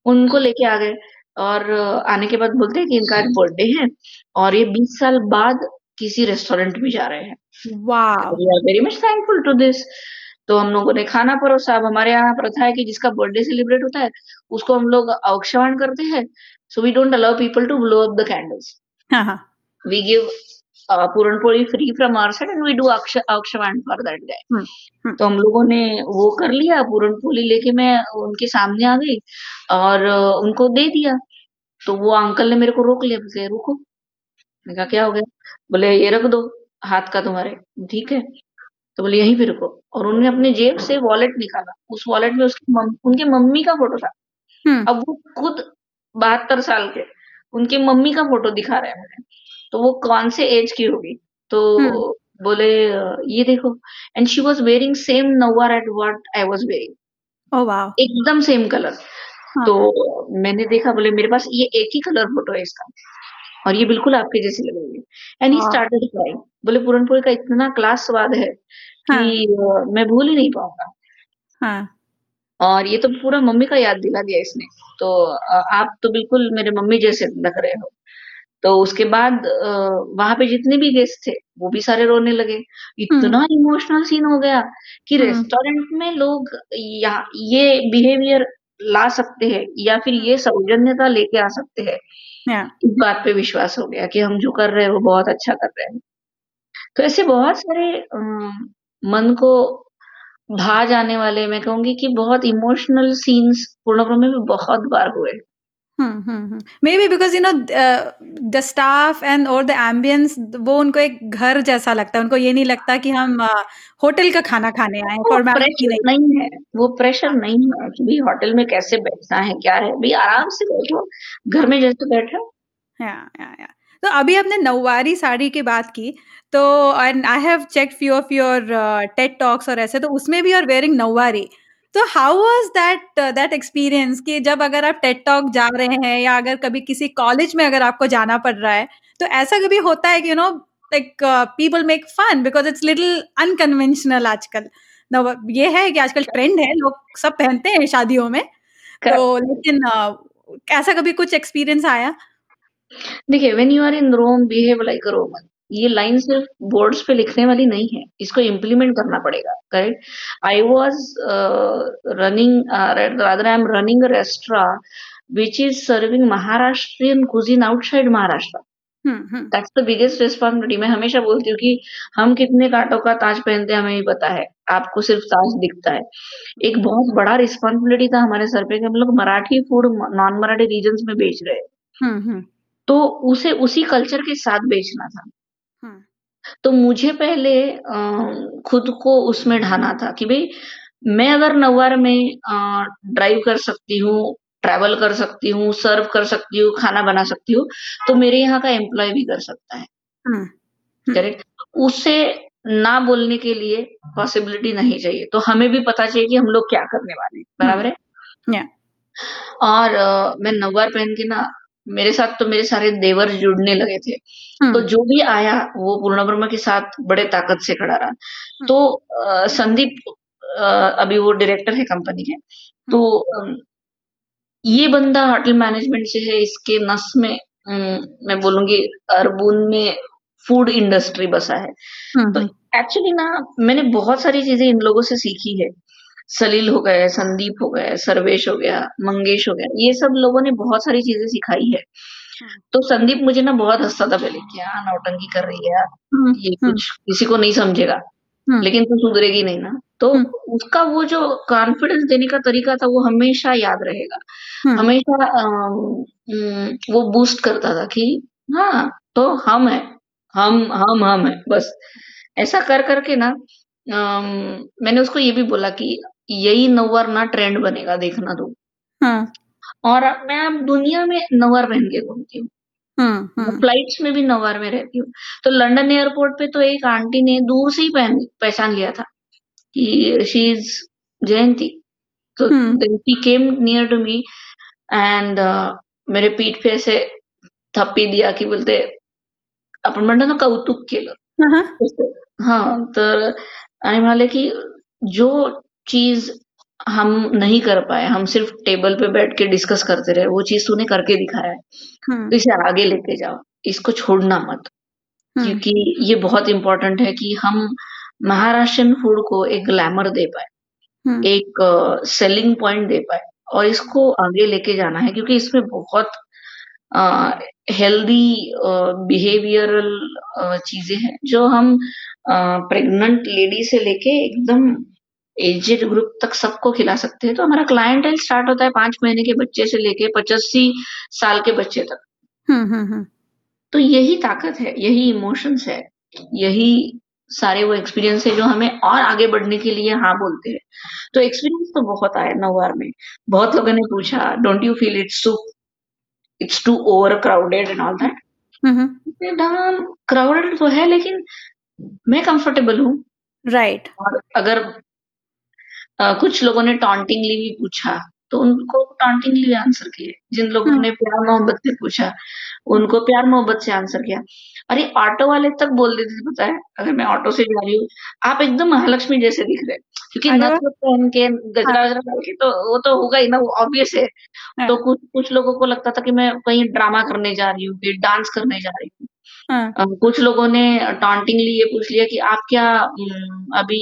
उनको लेके आ गए और आने के बाद बोलते हैं कि इनका बर्थडे है और ये 20 साल बाद किसी रेस्टोरेंट में जा रहे हैं। Wow! We are very much thankful to this. तो हम लोगों ने खाना परोसा। अब हमारे यहाँ प्रथा है कि जिसका बर्थडे सेलिब्रेट होता है, उसको हम लोग औक्षवाण करते हैं। We don't allow people to blow up the candles. हाँ, हाँ। We give a, puran poli free from our side and we do अक्ष औक्षवाण फॉर दैट गाय। तो हम लोगों ने वो कर लिया, पूरन-पोली लेके मैं उनके सामने आ गई और उनको दे दिया। तो वो अंकल ने मेरे को रोक लिया, बोले रुको। मैंने कहा क्या हो गया? बोले ये रख दो हाथ का तुम्हारे। ठीक है। तो बोले यहीं पे रुको और उन्होंने अपने जेब से वॉलेट निकाला। उस वॉलेट में उसकी मम उनकी मम्मी का फ़ोटो था। अब वो खुद 72 साल के, उनकी मम्मी का फ़ोटो दिखा रहे हैं मुझे। तो वो कौन से ऐज की होगी? तो हुँ। बोले ये देखो and she was wearing same nauwar at what I was wearing. एकदम सेम कलर। हाँ। तो मैंने देखा बोले मेरे पास ये एक ही कलर फ़ोटो है इसका और ये बिल्कुल आपके जैसी लग रही है। And he started crying. बोले पूरन-पोली का इतना क्लास स्वाद है हाँ। कि अ, मैं भूल ही नहीं पाऊँगा हाँ। और ये तो पूरा मम्मी का याद दिला दिया इसने। तो आप तो बिल्कुल मेरे मम्मी जैसे लग रहे हो। तो उसके बाद वहाँ पे जितने भी गेस्ट थे, वो भी सारे रोने लगे। इतना इमोशनल सीन हो गया कि रेस्टोरेंट में लोग या ये बिहेवियर ला सकते हैं या फिर ये सौजन्यता लेके आ सकते हैं। इस बात पे विश्वास हो गया कि हम जो कर रहे हैं वो बहुत अच्छा कर रहे हैं। तो ऐसे बहुत सारे मन को भा जाने वाले मैं कहूँगी कि बहुत इमोशनल सीन्स पूर्णब्रह्म में बहुत बार हुए। हुँ। Maybe because you know the staff and और द एम्बियंस वो उनको एक घर जैसा लगता है। उनको ये नहीं लगता कि हम होटल का खाना खाने आए फॉर्मेलिटी नहीं। नहीं है, वो प्रेशर। नहीं है कि भई होटल में कैसे बैठना है, क्या है? भई आराम से बैठो, घर। में जैसे बैठो। या, या, या। तो अभी आपने नऊवारी साड़ी की बात की, तो and I have checked few of your TED talks और ऐसे, तो उसमें भी आर वेयरिंग नऊवारी। तो how was that that experience कि जब अगर आप टेड टॉक जा रहे हैं या अगर कभी किसी कॉलेज में अगर आपको जाना पड़ रहा है, तो ऐसा कभी होता है कि you know like people make fun because it's little unconventional आजकल। ये है कि आजकल ट्रेंड है, लोग सब पहनते हैं शादियों में। तो लेकिन अ, ऐसा कभी कुछ एक्सपीरियंस आया? देखिए, when you are in Rome behave like a Roman ये लाइन सिर्फ़ बोर्ड्स पे लिखने वाली नहीं है, इसको इम्प्लीमेंट करना पड़ेगा, correct? I was running rather I am running restaurant which is serving Maharashtrian cuisine outside Maharashtra. That's the biggest responsibility मैं हमेशा बोलती हूँ कि हम कितने काँटों का ताज पहनते हैं हमें ही पता है, आपको सिर्फ़ ताज दिखता है। एक बहुत बड़ा रिस्पॉन्सिबिलिटी था हमारे सर पे कि हम लोग Marathi food non Marathi region में बेच रहे हैं। हुँ, हुँ। तो उसे उसी कल्चर के साथ बेचना था। हुँ। तो मुझे पहले अ, खुद को उसमें ढाना था कि भाई मैं अगर नऊवार में ड्राइव कर सकती हूँ, ट्रैवल कर सकती हूँ, सर्व कर सकती हूँ, खाना बना सकती हूँ, तो मेरे यहाँ का एम्प्लॉय भी कर सकता है। हुँ, हुँ। करेक्ट? उसे ना बोलने के लिए पॉसिबिलिटी नहीं चाहिए। तो हमें भी पता चाहिए कि हम लोग क्या करने वाले हैं, बराबर है? और मैं नऊवार पहन के ना मेरे साथ तो मेरे सारे देवर जुड़ने लगे थे। तो जो भी आया वो पूर्णब्रह्म के साथ बड़े ताकत से खड़ा रहा। तो अ, संदीप अभी वो डायरेक्टर है कंपनी के। तो ये बंदा होटल मैनेजमेंट से है, इसके नस में मैं बोलूँगी अरबून में फ़ूड इंडस्ट्री बसा है। तो एक्चुअली ना मैंने बहुत सारी चीज़ें इन लोगों से सीखी है। सलील हो गए, संदीप हो गए, सर्वेश हो गया, मंगेश हो गया, ये सब लोगों ने बहुत सारी चीज़ें सिखाई है। तो संदीप मुझे ना बहुत हंसता था पहले, क्या नौटंकी कर रही है यार, ये कुछ किसी को नहीं समझेगा, लेकिन तू तो सुधरेगी नहीं ना। तो उसका वो जो कॉन्फिडेंस देने का तरीका था वो हमेशा याद रहेगा। हमेशा वो बूस्ट करता था कि हाँ, तो हम है हम हम हम है बस। ऐसा कर करके ना अम, मैंने उसको ये भी बोला कि यही नऊवार ना ट्रेंड बनेगा देखना तो हाँ। और मैं अब दुनिया में नऊवार पहन के घूमती हूँ। हुँ, मैं फ्लाइट्स में भी नऊवार में रहती हूँ। तो लंदन एयरपोर्ट पे तो एक आंटी ने दूर से ही पहन पहचान लिया था कि शी इज़ जयंती। तो हुँ। She came near to me and मेरे पीठ पे ऐसे थप्पी दिया की बोलते आपण म्हणतो ना कौतुक केलं. हाँ, हाँ. हाँ, तर आणि म्हणाले की जो चीज़ हम नहीं कर पाए, हम सिर्फ़ टेबल पे बैठ के डिस्कस करते रहे, वो चीज़ तूने करके दिखाया है। तो इसे आगे लेके जाओ, इसको छोड़ना मत। क्योंकि ये बहुत इम्पोर्टेंट है कि हम महाराष्ट्रियन फ़ूड को एक ग्लैमर दे पाए एक सेलिंग पॉइंट दे पाए और इसको आगे लेके जाना है क्योंकि इसमें बहुत हेल्दी बिहेवियरल चीज़ें हैं जो हम प्रेग्नेंट लेडी से लेके एकदम एज्ड ग्रुप तक सबको खिला सकते हैं। तो हमारा क्लाइंटेल स्टार्ट होता है पाँच महीने के बच्चे से लेके 85 साल के बच्चे तक। हुँ, हुँ, हुँ। तो यही ताकत है, यही इमोशंस है, यही सारे वो एक्सपीरियंस है जो हमें और आगे बढ़ने के लिए हाँ बोलते हैं। तो एक्सपीरियंस तो बहुत आया नऊवार में। बहुत लोगों ने पूछा don't you feel it's too it's too over crowded and all that? Crowded तो है लेकिन मैं कंफर्टेबल हूँ। राइट। right. और अगर अ, कुछ लोगों ने टॉन्टिंगली भी पूछा, तो उनको टॉन्टिंगली आंसर किए। जिन लोगों हुँ। ने प्यार-मोहब्बत से पूछा, उनको प्यार-मोहब्बत से आंसर किया। अरे ऑटो वाले तक बोल देते थे पता है, अगर मैं ऑटो से जा रही हूँ, आप एकदम महालक्ष्मी जैसे दिख रहे क्योंकि! नथ-वथ पहन के, हाँ। गजरा-वजरा डाल के तो वो तो होगा ही ना, वो ऑब्वियस है। तो हाँ। कुछ कुछ लोगों को लगता था कि मैं कहीं ड्रामा करने जा रही हूँ, डांस करने जा रही हूँ। हाँ। कुछ लोगों ने टॉन्टिंगली ये पूछ लिया कि आप क्या अभी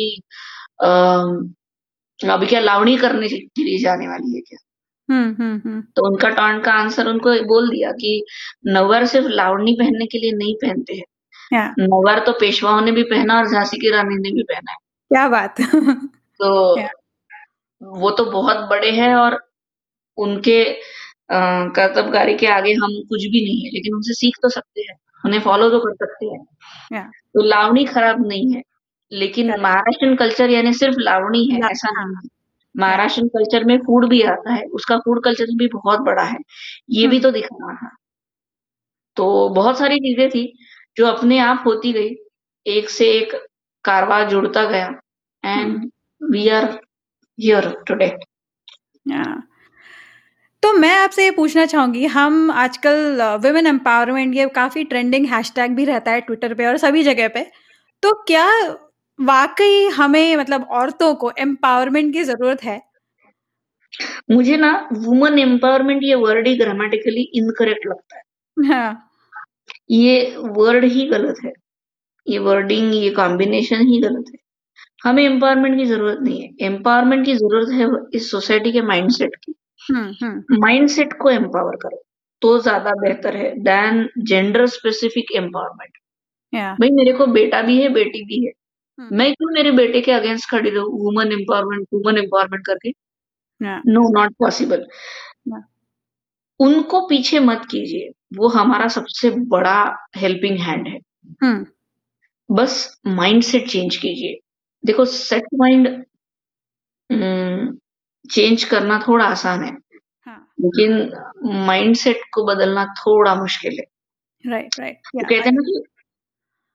अभी क्या लावणी करने के लिए जाने वाली है क्या? हुँ, हुँ, हुँ। तो उनका टॉन्ट का आंसर उनको बोल दिया कि नऊवार सिर्फ़ लावणी पहनने के लिए नहीं पहनते हैं। हाँ। नऊवार तो पेशवाओं ने भी पहना और झांसी की रानी ने भी पहना है। क्या बात! तो या वो तो बहुत बड़े हैं और उनके कर्तव्यकारी के आगे हम कुछ भी नहीं है, लेकिन उनसे सीख तो सकते हैं, उन्हें फॉलो तो कर सकते हैं। या तो लावणी खराब नहीं है, लेकिन करेक्ट। महाराष्ट्रीयन कल्चर यानी सिर्फ़ लावणी है, ऐसा हाँ, नहीं है। या महाराष्ट्रीयन कल्चर में फ़ूड भी आता है, उसका फ़ूड कल्चर भी बहुत बड़ा है। ये भी हुँ। तो दिखाना था। तो बहुत सारी चीज़ें थी, जो अपने आप होती गई। एक से एक कारवां जुड़ता गया and we are here today. तो मैं आपसे ये पूछना चाहूँगी हम आजकल वुमेन एम्पावरमेंट ये काफ़ी ट्रेंडिंग हैशटैग भी रहता है ट्विटर पे और सभी जगह पे। तो क्या वाक़ई हमें मतलब औरतों को एम्पावरमेंट की ज़रूरत है? मुझे ना वुमन एम्पावरमेंट ये वर्ड ही ग्रामेटिकली इनकरेक्ट लगता है। हाँ। ये वर्ड ही गलत है। ये वर्डिंग, ये कॉम्बिनेशन ही गलत है। हमें एम्पावरमेंट की ज़रूरत नहीं है। एम्पावरमेंट की ज़रूरत है इस सोसाइटी के माइंडसेट की। हुँ, हुँ। माइंडसेट को एम्पावर करो, तो ज़्यादा बेहतर है दैन जेंडर स्पेसिफिक एम्पावरमेंट। भई मेरे को बेटा भी है, बेटी भी है। हुँ। मैं क्यों मेरे बेटे के अगेंस्ट खड़ी रहूँ वुमन एम्पावरमेंट वुमन एम्पावरमेंट करके? No not possible. उनको पीछे मत कीजिए, वो हमारा सबसे बड़ा हेल्पिंग हैंड है। हुँ। बस माइंडसेट चेंज कीजिए। देखो सेट माइंड चेंज करना थोड़ा आसान है, हाँ। लेकिन माइंडसेट को बदलना थोड़ा मुश्किल है। Right, right. या कहते हैं ना कि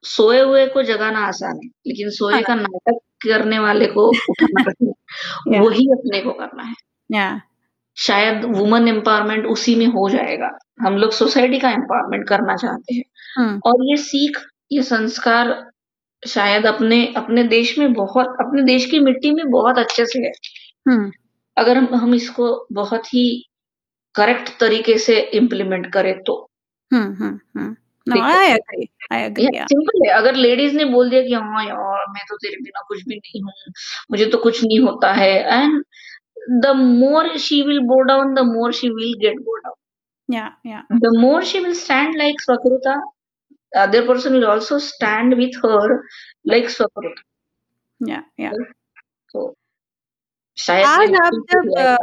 सोए हुए को जगाना आसान है, लेकिन सोए हाँ। का नाटक करने वाले को उठाना कठिन है। वही अपने को करना है। या शायद वुमन एम्पावरमेंट उसी में हो जाएगा। हम लोग सोसाइटी का एम्पावरमेंट करना चाहते हैं हुँ। और ये सीख, ये संस्कार शायद अपने अपने देश में बहुत अपने देश की मिट्टी में बहुत अच्छे से है। हुँ। अगर हम हम इसको बहुत ही करेक्ट तरीके से इम्प्लीमेंट करें तो। हुँ, हुँ, सिंपल है, अगर लेडीज़ ने बोल दिया कि हाँ यार, मैं तो तेरे बिना कुछ भी नहीं हूँ, मुझे तो कुछ नहीं होता है and the more she will bow down, the more she will get bow down. या या The more she will stand like Swakruta, the other person will also stand with her like Swakruta. या या So आज आप जब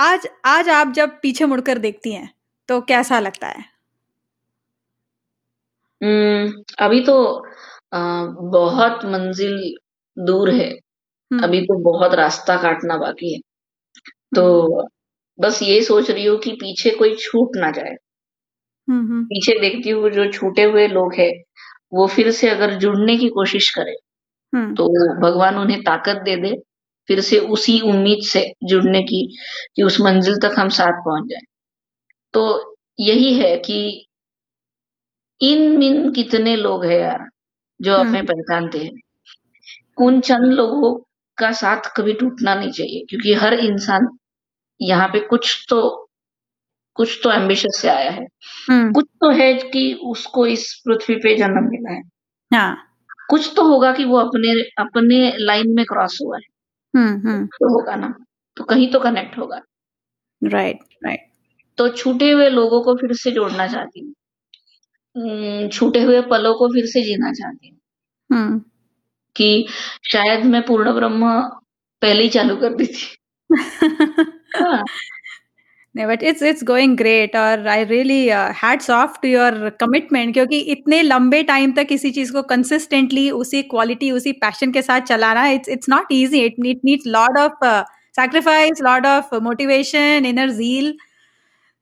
आज आज आप जब पीछे मुड़कर देखती हैं, तो कैसा लगता है? उम, अभी तो अ, बहुत मंज़िल दूर है। हुँ। अभी तो बहुत रास्ता काटना बाकी है। तो बस ये सोच रही हूँ कि पीछे कोई छूट ना जाए। हुँ, हुँ। पीछे देखती हूँ जो छूटे हुए लोग हैं, वो फिर से अगर जुड़ने की कोशिश करें, हुँ। तो भगवान उन्हें ताकत दे दे, फिर से उसी उम्मीद से जुड़ने की, कि उस मंज़िल तक हम साथ पहुँच जाएँ। तो यही है कि इन-मिन कितने लोग हैं यार, जो हमें पहचानते हैं। उन चंद लोगों का साथ कभी टूटना नहीं चाहिए क्योंकि हर इंसान यहाँ पे कुछ तो कुछ तो एम्बिशन से आया है। कुछ तो है कि उसको इस पृथ्वी पे जन्म मिला है। हाँ। कुछ तो होगा कि वो अपने अपने लाइन में क्रॉस हुआ है। हुँ, तो होगा ना, तो कहीं तो कनेक्ट होगा। Right, right. तो छूटे हुए लोगों को फिर से जोड़ना चाहती हूँ। उम, छूटे हुए पलों को फिर से जीना चाहती हूँ। हुँ। कि शायद मैं पूर्ण ब्रह्म पहले ही चालू कर दी थी। हाँ। नहीं but it's it's going great और I really hats off to your commitment क्योंकि इतने लंबे टाइम तक किसी चीज़ को कंसिस्टेंटली उसी क्वालिटी, उसी पैशन के साथ चलाना it's it's not easy it need needs lot of sacrifice, lot of motivation, inner zeal.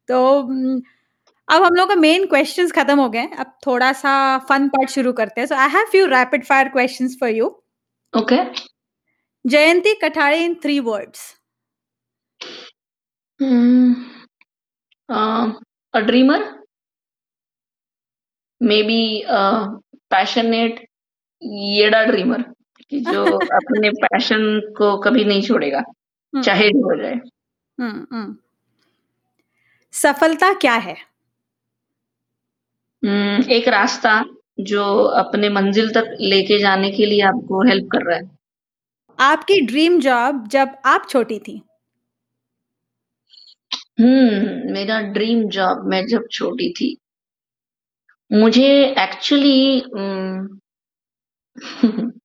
तो उम, अब हम लोग का मेन क्वेश्चंस खत्म हो गए हैं। अब थोड़ा-सा फन पार्ट शुरू करते हैं। So I have few rapid fire questions for you. Okay. Jayanti Kathare in three words. Hmm. Uh, a dreamer, maybe a passionate येड़ा ड्रीमर कि जो अपने पैशन को कभी नहीं छोड़ेगा, चाहे जो हो जाए। हुँ। सफलता क्या है? उम, एक रास्ता जो अपने मंज़िल तक लेके जाने के लिए आपको हेल्प कर रहा है। आपकी ड्रीम जॉब जब आप छोटी थी? हुँ, मेरा ड्रीम जॉब मैं जब छोटी थी। मुझे एक्चुअली उम,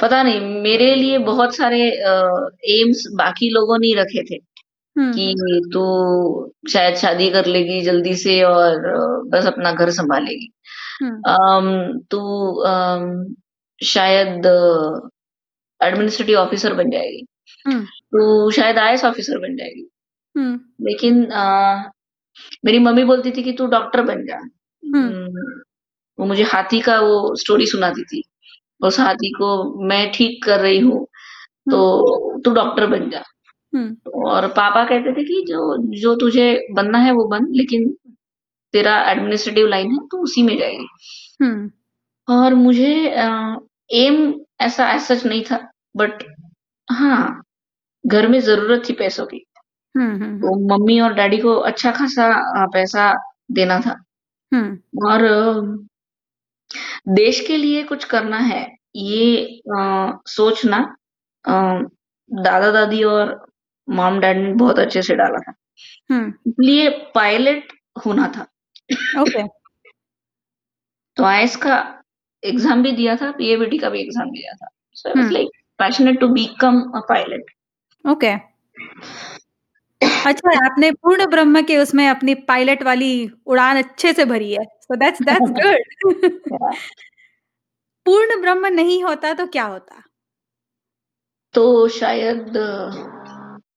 पता नहीं मेरे लिए बहुत सारे अ, एम्स बाकी लोगों ने रखे थे, हुँ, कि। तू शायद शादी कर लेगी जल्दी से और बस अपना घर सँभालेगी। हुँ। अम, तू अम, शायद एडमिनिस्ट्रेटिव ऑफिसर बन जाएगी। हुँ। तू शायद आईएएस ऑफिसर बन जाएगी। हुँ। लेकिन अ, मेरी मम्मी बोलती थी कि तू डॉक्टर बन जा। हुँ। उम, वो मुझे हाथी का वो स्टोरी सुनाती थी। उस हाथी को मैं ठीक कर रही हूँ, हुँ। तो तू डॉक्टर बन जा। हुँ। और पापा कहते थे कि जो जो तुझे बनना है वो बन, लेकिन तेरा एडमिनिस्ट्रेटिव लाइन है, तू उसी में जाएगी। हुँ। और मुझे एम ऐसा एज़ सच नहीं था, बट हाँ, घर में ज़रूरत थी पैसों की। हुँ, हुँ, तो मम्मी और डैडी को अच्छा खासा पैसा देना था। और देश के लिए कुछ करना है, ये अ, सोचना अ, दादा-दादी और मॉम-डैड ने बहुत अच्छे से डाला था। इसलिए पायलट होना था। ओके। तो आईएएस का एग्ज़ाम भी दिया था, पीएबीटी का भी एग्ज़ाम दिया था। So I was like passionate to become a pilot. Okay. अच्छा, आपने पूर्ण ब्रह्म के उसमें अपनी पायलट वाली उड़ान अच्छे से भरी है। So that's that's good. Purna Brahma नहीं होता तो क्या होता? तो शायद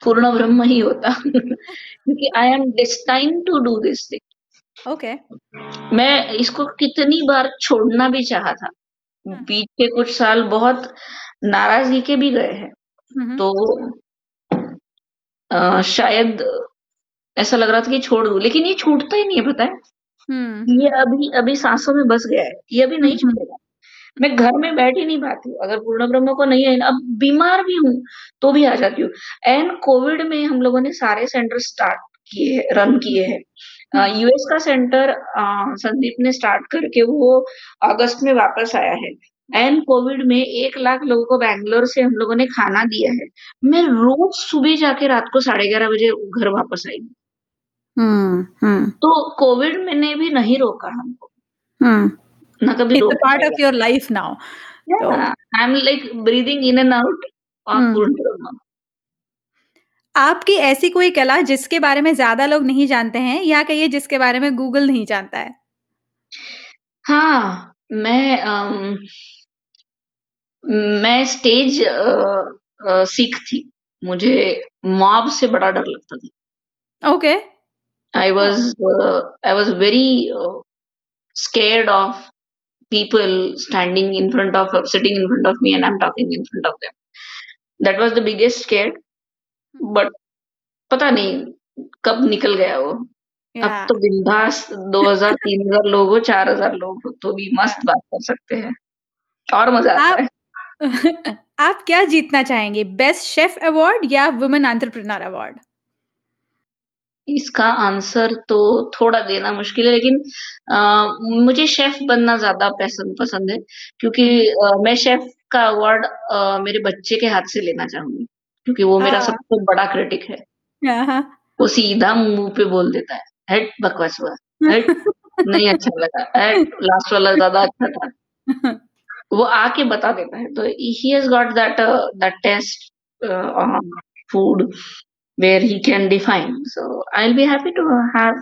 पूर्ण ब्रह्म ही होता क्योंकि I am destined to do this thing. Okay. मैं इसको कितनी बार छोड़ना भी चाहा था। हुँ। बीच के कुछ साल बहुत नाराज़गी के भी गए हैं। हुँ, हुँ। तो अ, शायद ऐसा लग रहा था कि छोड़ दू लेकिन ये छूटता ही नहीं है पता है? हुँ, ये अभी अभी सांसों में बस गया है, ये अभी नहीं छूटेगा। मैं घर में बैठ ही नहीं पाती हूँ, अगर पूर्ण ब्रह्म को नहीं है ना अब बीमार भी हूँ, तो भी आ जाती हूँ। एंड कोविड में हम लोगों ने सारे सेंटर स्टार्ट किए रन किए हैं। यूएस का सेंटर संदीप ने स्टार्ट करके वो अगस्त में वापस आया है। एंड कोविड में एक लाख लोगों को बैंगलोर से हम लोगों ने खाना दिया है। मैं रोज़ सुबह जाके रात को साढ़े 11 बजे घर वापस आई हूँ। हुँ, हुँ। तो कोविड में ने भी नहीं रोका हमको। ना कभी पार्ट पाएगा। Of your life now. तो Yeah, I'm like breathing in and out of पूर्ण ब्रह्म। आपकी ऐसी कोई कला जिसके बारे में ज़्यादा लोग नहीं जानते हैं या कहिए जिसके बारे में गूगल नहीं जानता है? हाँ। मैं अम मैं स्टेज सीख थी। मुझे मॉब से बड़ा डर लगता था। Okay. I! Was I was very scared of people standing in front of sitting in front of me and I'm talking in front of them. That was the biggest scare. हुँ। But पता नहीं कब निकल गया वो। अब या तो बिंदास 2000 3000 लोग हो, 4000 लोग हो, तो भी मस्त बात कर सकते हैं और मज़ा आता है। आप क्या जीतना चाहेंगे? बेस्ट शेफ अवार्ड या वुमेन एंटरप्रेन्योर अवार्ड? इसका आंसर तो थोड़ा देना मुश्किल है लेकिन अ, मुझे शेफ बनना ज़्यादा पसंद पसंद है क्योंकि। अ, मैं शेफ का अवार्ड मेरे बच्चे के हाथ से लेना चाहूँगी क्योंकि वो मेरा हाँ। सबसे बड़ा क्रिटिक है। हाँ, हाँ। वो सीधा मुँह पे बोल देता है, "हट बकवास हुआ, हट नहीं अच्छा लगा, हट लास्ट वाला ज़्यादा अच्छा था।" वो आके बता देता है, तो he has got that that taste food where he can define. So I'll be happy to have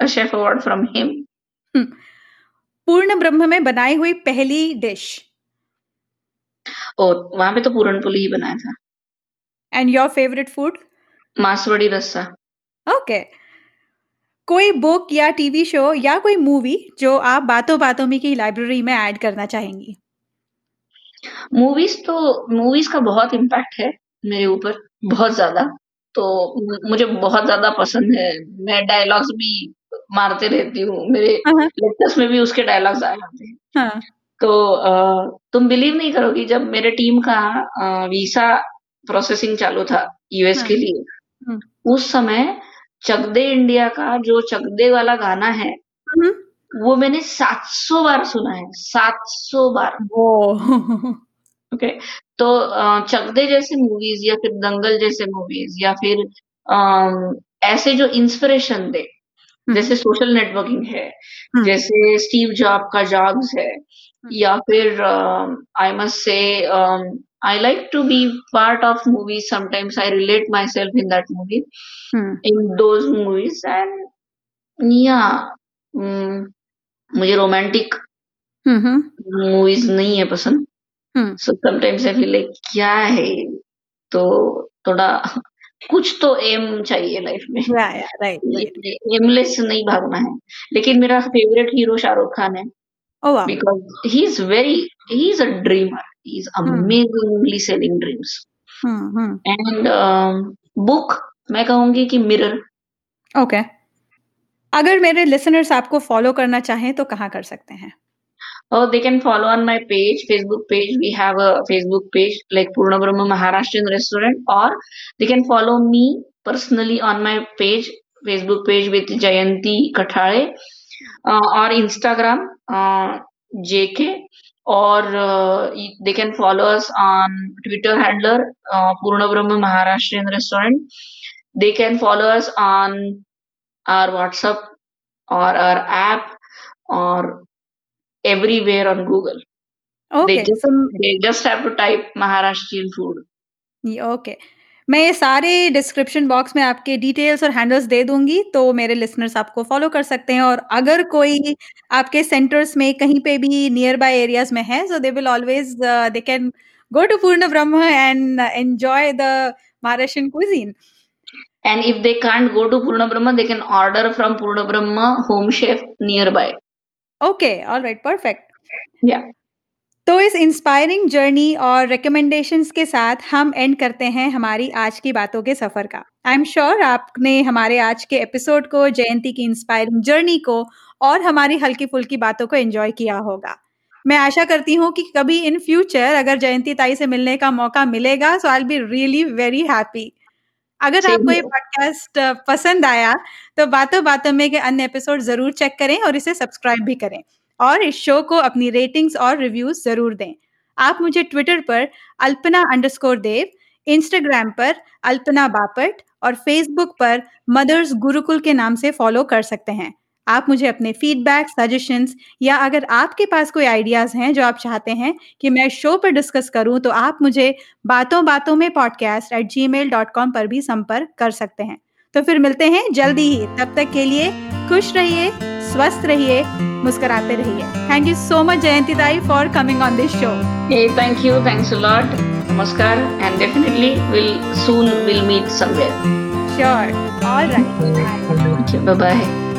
a chef award from him. हुँ। पूर्ण ब्रह्म में बनाई हुई पहली डिश? और वहाँ पे तो पूरन-पोली ही बनाया था। And your favourite food? Maswadi rassa. Okay. कोई बुक या टीवी शो या कोई मूवी जो आप बातों-बातों में की लाइब्रेरी में ऐड करना चाहेंगी? मूवीज़ तो मूवीज़ का बहुत इम्पैक्ट है मेरे ऊपर, बहुत ज़्यादा। तो मुझे बहुत ज़्यादा पसंद है। मैं डायलॉग्स भी मारते रहती हूँ। मेरे हाँ, हाँ। लेक्चर्स में भी उसके डायलॉग्स आए होते हैं। हाँ। तो तुम बिलीव नहीं करोगी जब मेरे टीम का वीसा प्रोसेसिंग चालू था यूएस हाँ। के लिए, उस समय चकदे इंडिया का जो चकदे वाला गाना है, हुँ, हुँ। वो मैंने 700 बार सुना है, 700 बार। ओके तो अ, चक दे जैसी मूवीज़ या फिर दंगल जैसे मूवीज़ या फिर ऐसे जो इंस्पिरेशन दे जैसे सोशल नेटवर्किंग है, जैसे स्टीव जॉब का जॉब्स है या फिर I must say I like to be part of movies movies. I relate relate self in that movie in movies and yeah, um, मुझे रोमांटिक। मूवीज़ नहीं है पसंद। So sometimes I feel like क्या है तो थोड़ा कुछ तो एम चाहिए लाइफ में। राइट। एमलेस नहीं भागना है। लेकिन मेरा फेवरेट हीरो शाहरुख खान है because he is very he is a dreamer. He is amazingly selling dreams. And book मैं कहूँगी कि मिरर ओके। अगर मेरे लिसनर्स आपको फ़ॉलो करना चाहें तो कहाँ कर सकते हैं? Oh, they can follow on my page, Facebook page. We have a Facebook page like Purna Brahma Maharashtrian Restaurant, or they can follow me personally on my page, Facebook page with Jayanti Kathare, uh, or Instagram uh, JK, or uh, they can follow us on Twitter handler uh, Purna Brahma Maharashtrian Restaurant. They can follow us on our WhatsApp or our app or everywhere on Google. Okay. They just, they just have to type Maharashtrian food. Okay. मैं ये सारे description box में आपके details और handles दे दूँगी तो मेरे listeners आपको फॉलो कर सकते हैं और अगर कोई आपके सेंटर्स में कहीं पे भी नियर बाय एरियाज़ में है so they will always they can go to Purna Brahma and enjoy the Maharashtrian cuisine and if they can't go to Purna Brahma they can order from Purna Brahma home chef nearby okay, alright, perfect. Yeah. तो इस inspiring journey और recommendations के साथ हम and करते हैं हमारी आज की बातों के सफ़र का। आई एम श्योर आपने हमारे आज के एपिसोड को, जयंती की इंस्पायरिंग जर्नी को और हमारी हल्की-फुल्की बातों को एंजॉय किया होगा। मैं आशा करती हूँ कि कभी इन फ्यूचर अगर जयंती ताई से मिलने का मौका मिलेगा, so I be really very happy. अगर Same आपको ये पॉडकास्ट पसंद आया, तो बातों-बातों में के अन्य एपिसोड ज़रूर चेक करें और इसे सब्सक्राइब भी करें और इस शो को अपनी रेटिंग्स और रिव्यूज़ ज़रूर दें। आप मुझे ट्विटर पर अल्पना अंडरस्कोर देव, इंस्टाग्राम पर अल्पना बापट और फेसबुक पर मदर्स गुरुकुल के नाम से फ़ॉलो कर सकते हैं। आप मुझे अपने फीडबैक, सजेशंस या अगर आपके पास कोई आइडियाज़ हैं जो आप चाहते हैं कि मैं शो पर डिस्कस करूँ, तो आप मुझे बातों-बातों में podcast at Gmail dot com पर भी संपर्क कर सकते हैं। तो फिर मिलते हैं जल्दी ही। तब तक के लिए खुश रहिए स्वस्थ रहिए मुस्कुराते रहिए। Thank you so much Jayanti Dai for coming on this show thank thank you. Thanks a lot. Namaskar. And definitely we'll soon we'll meet somewhere. Sure all right bye bye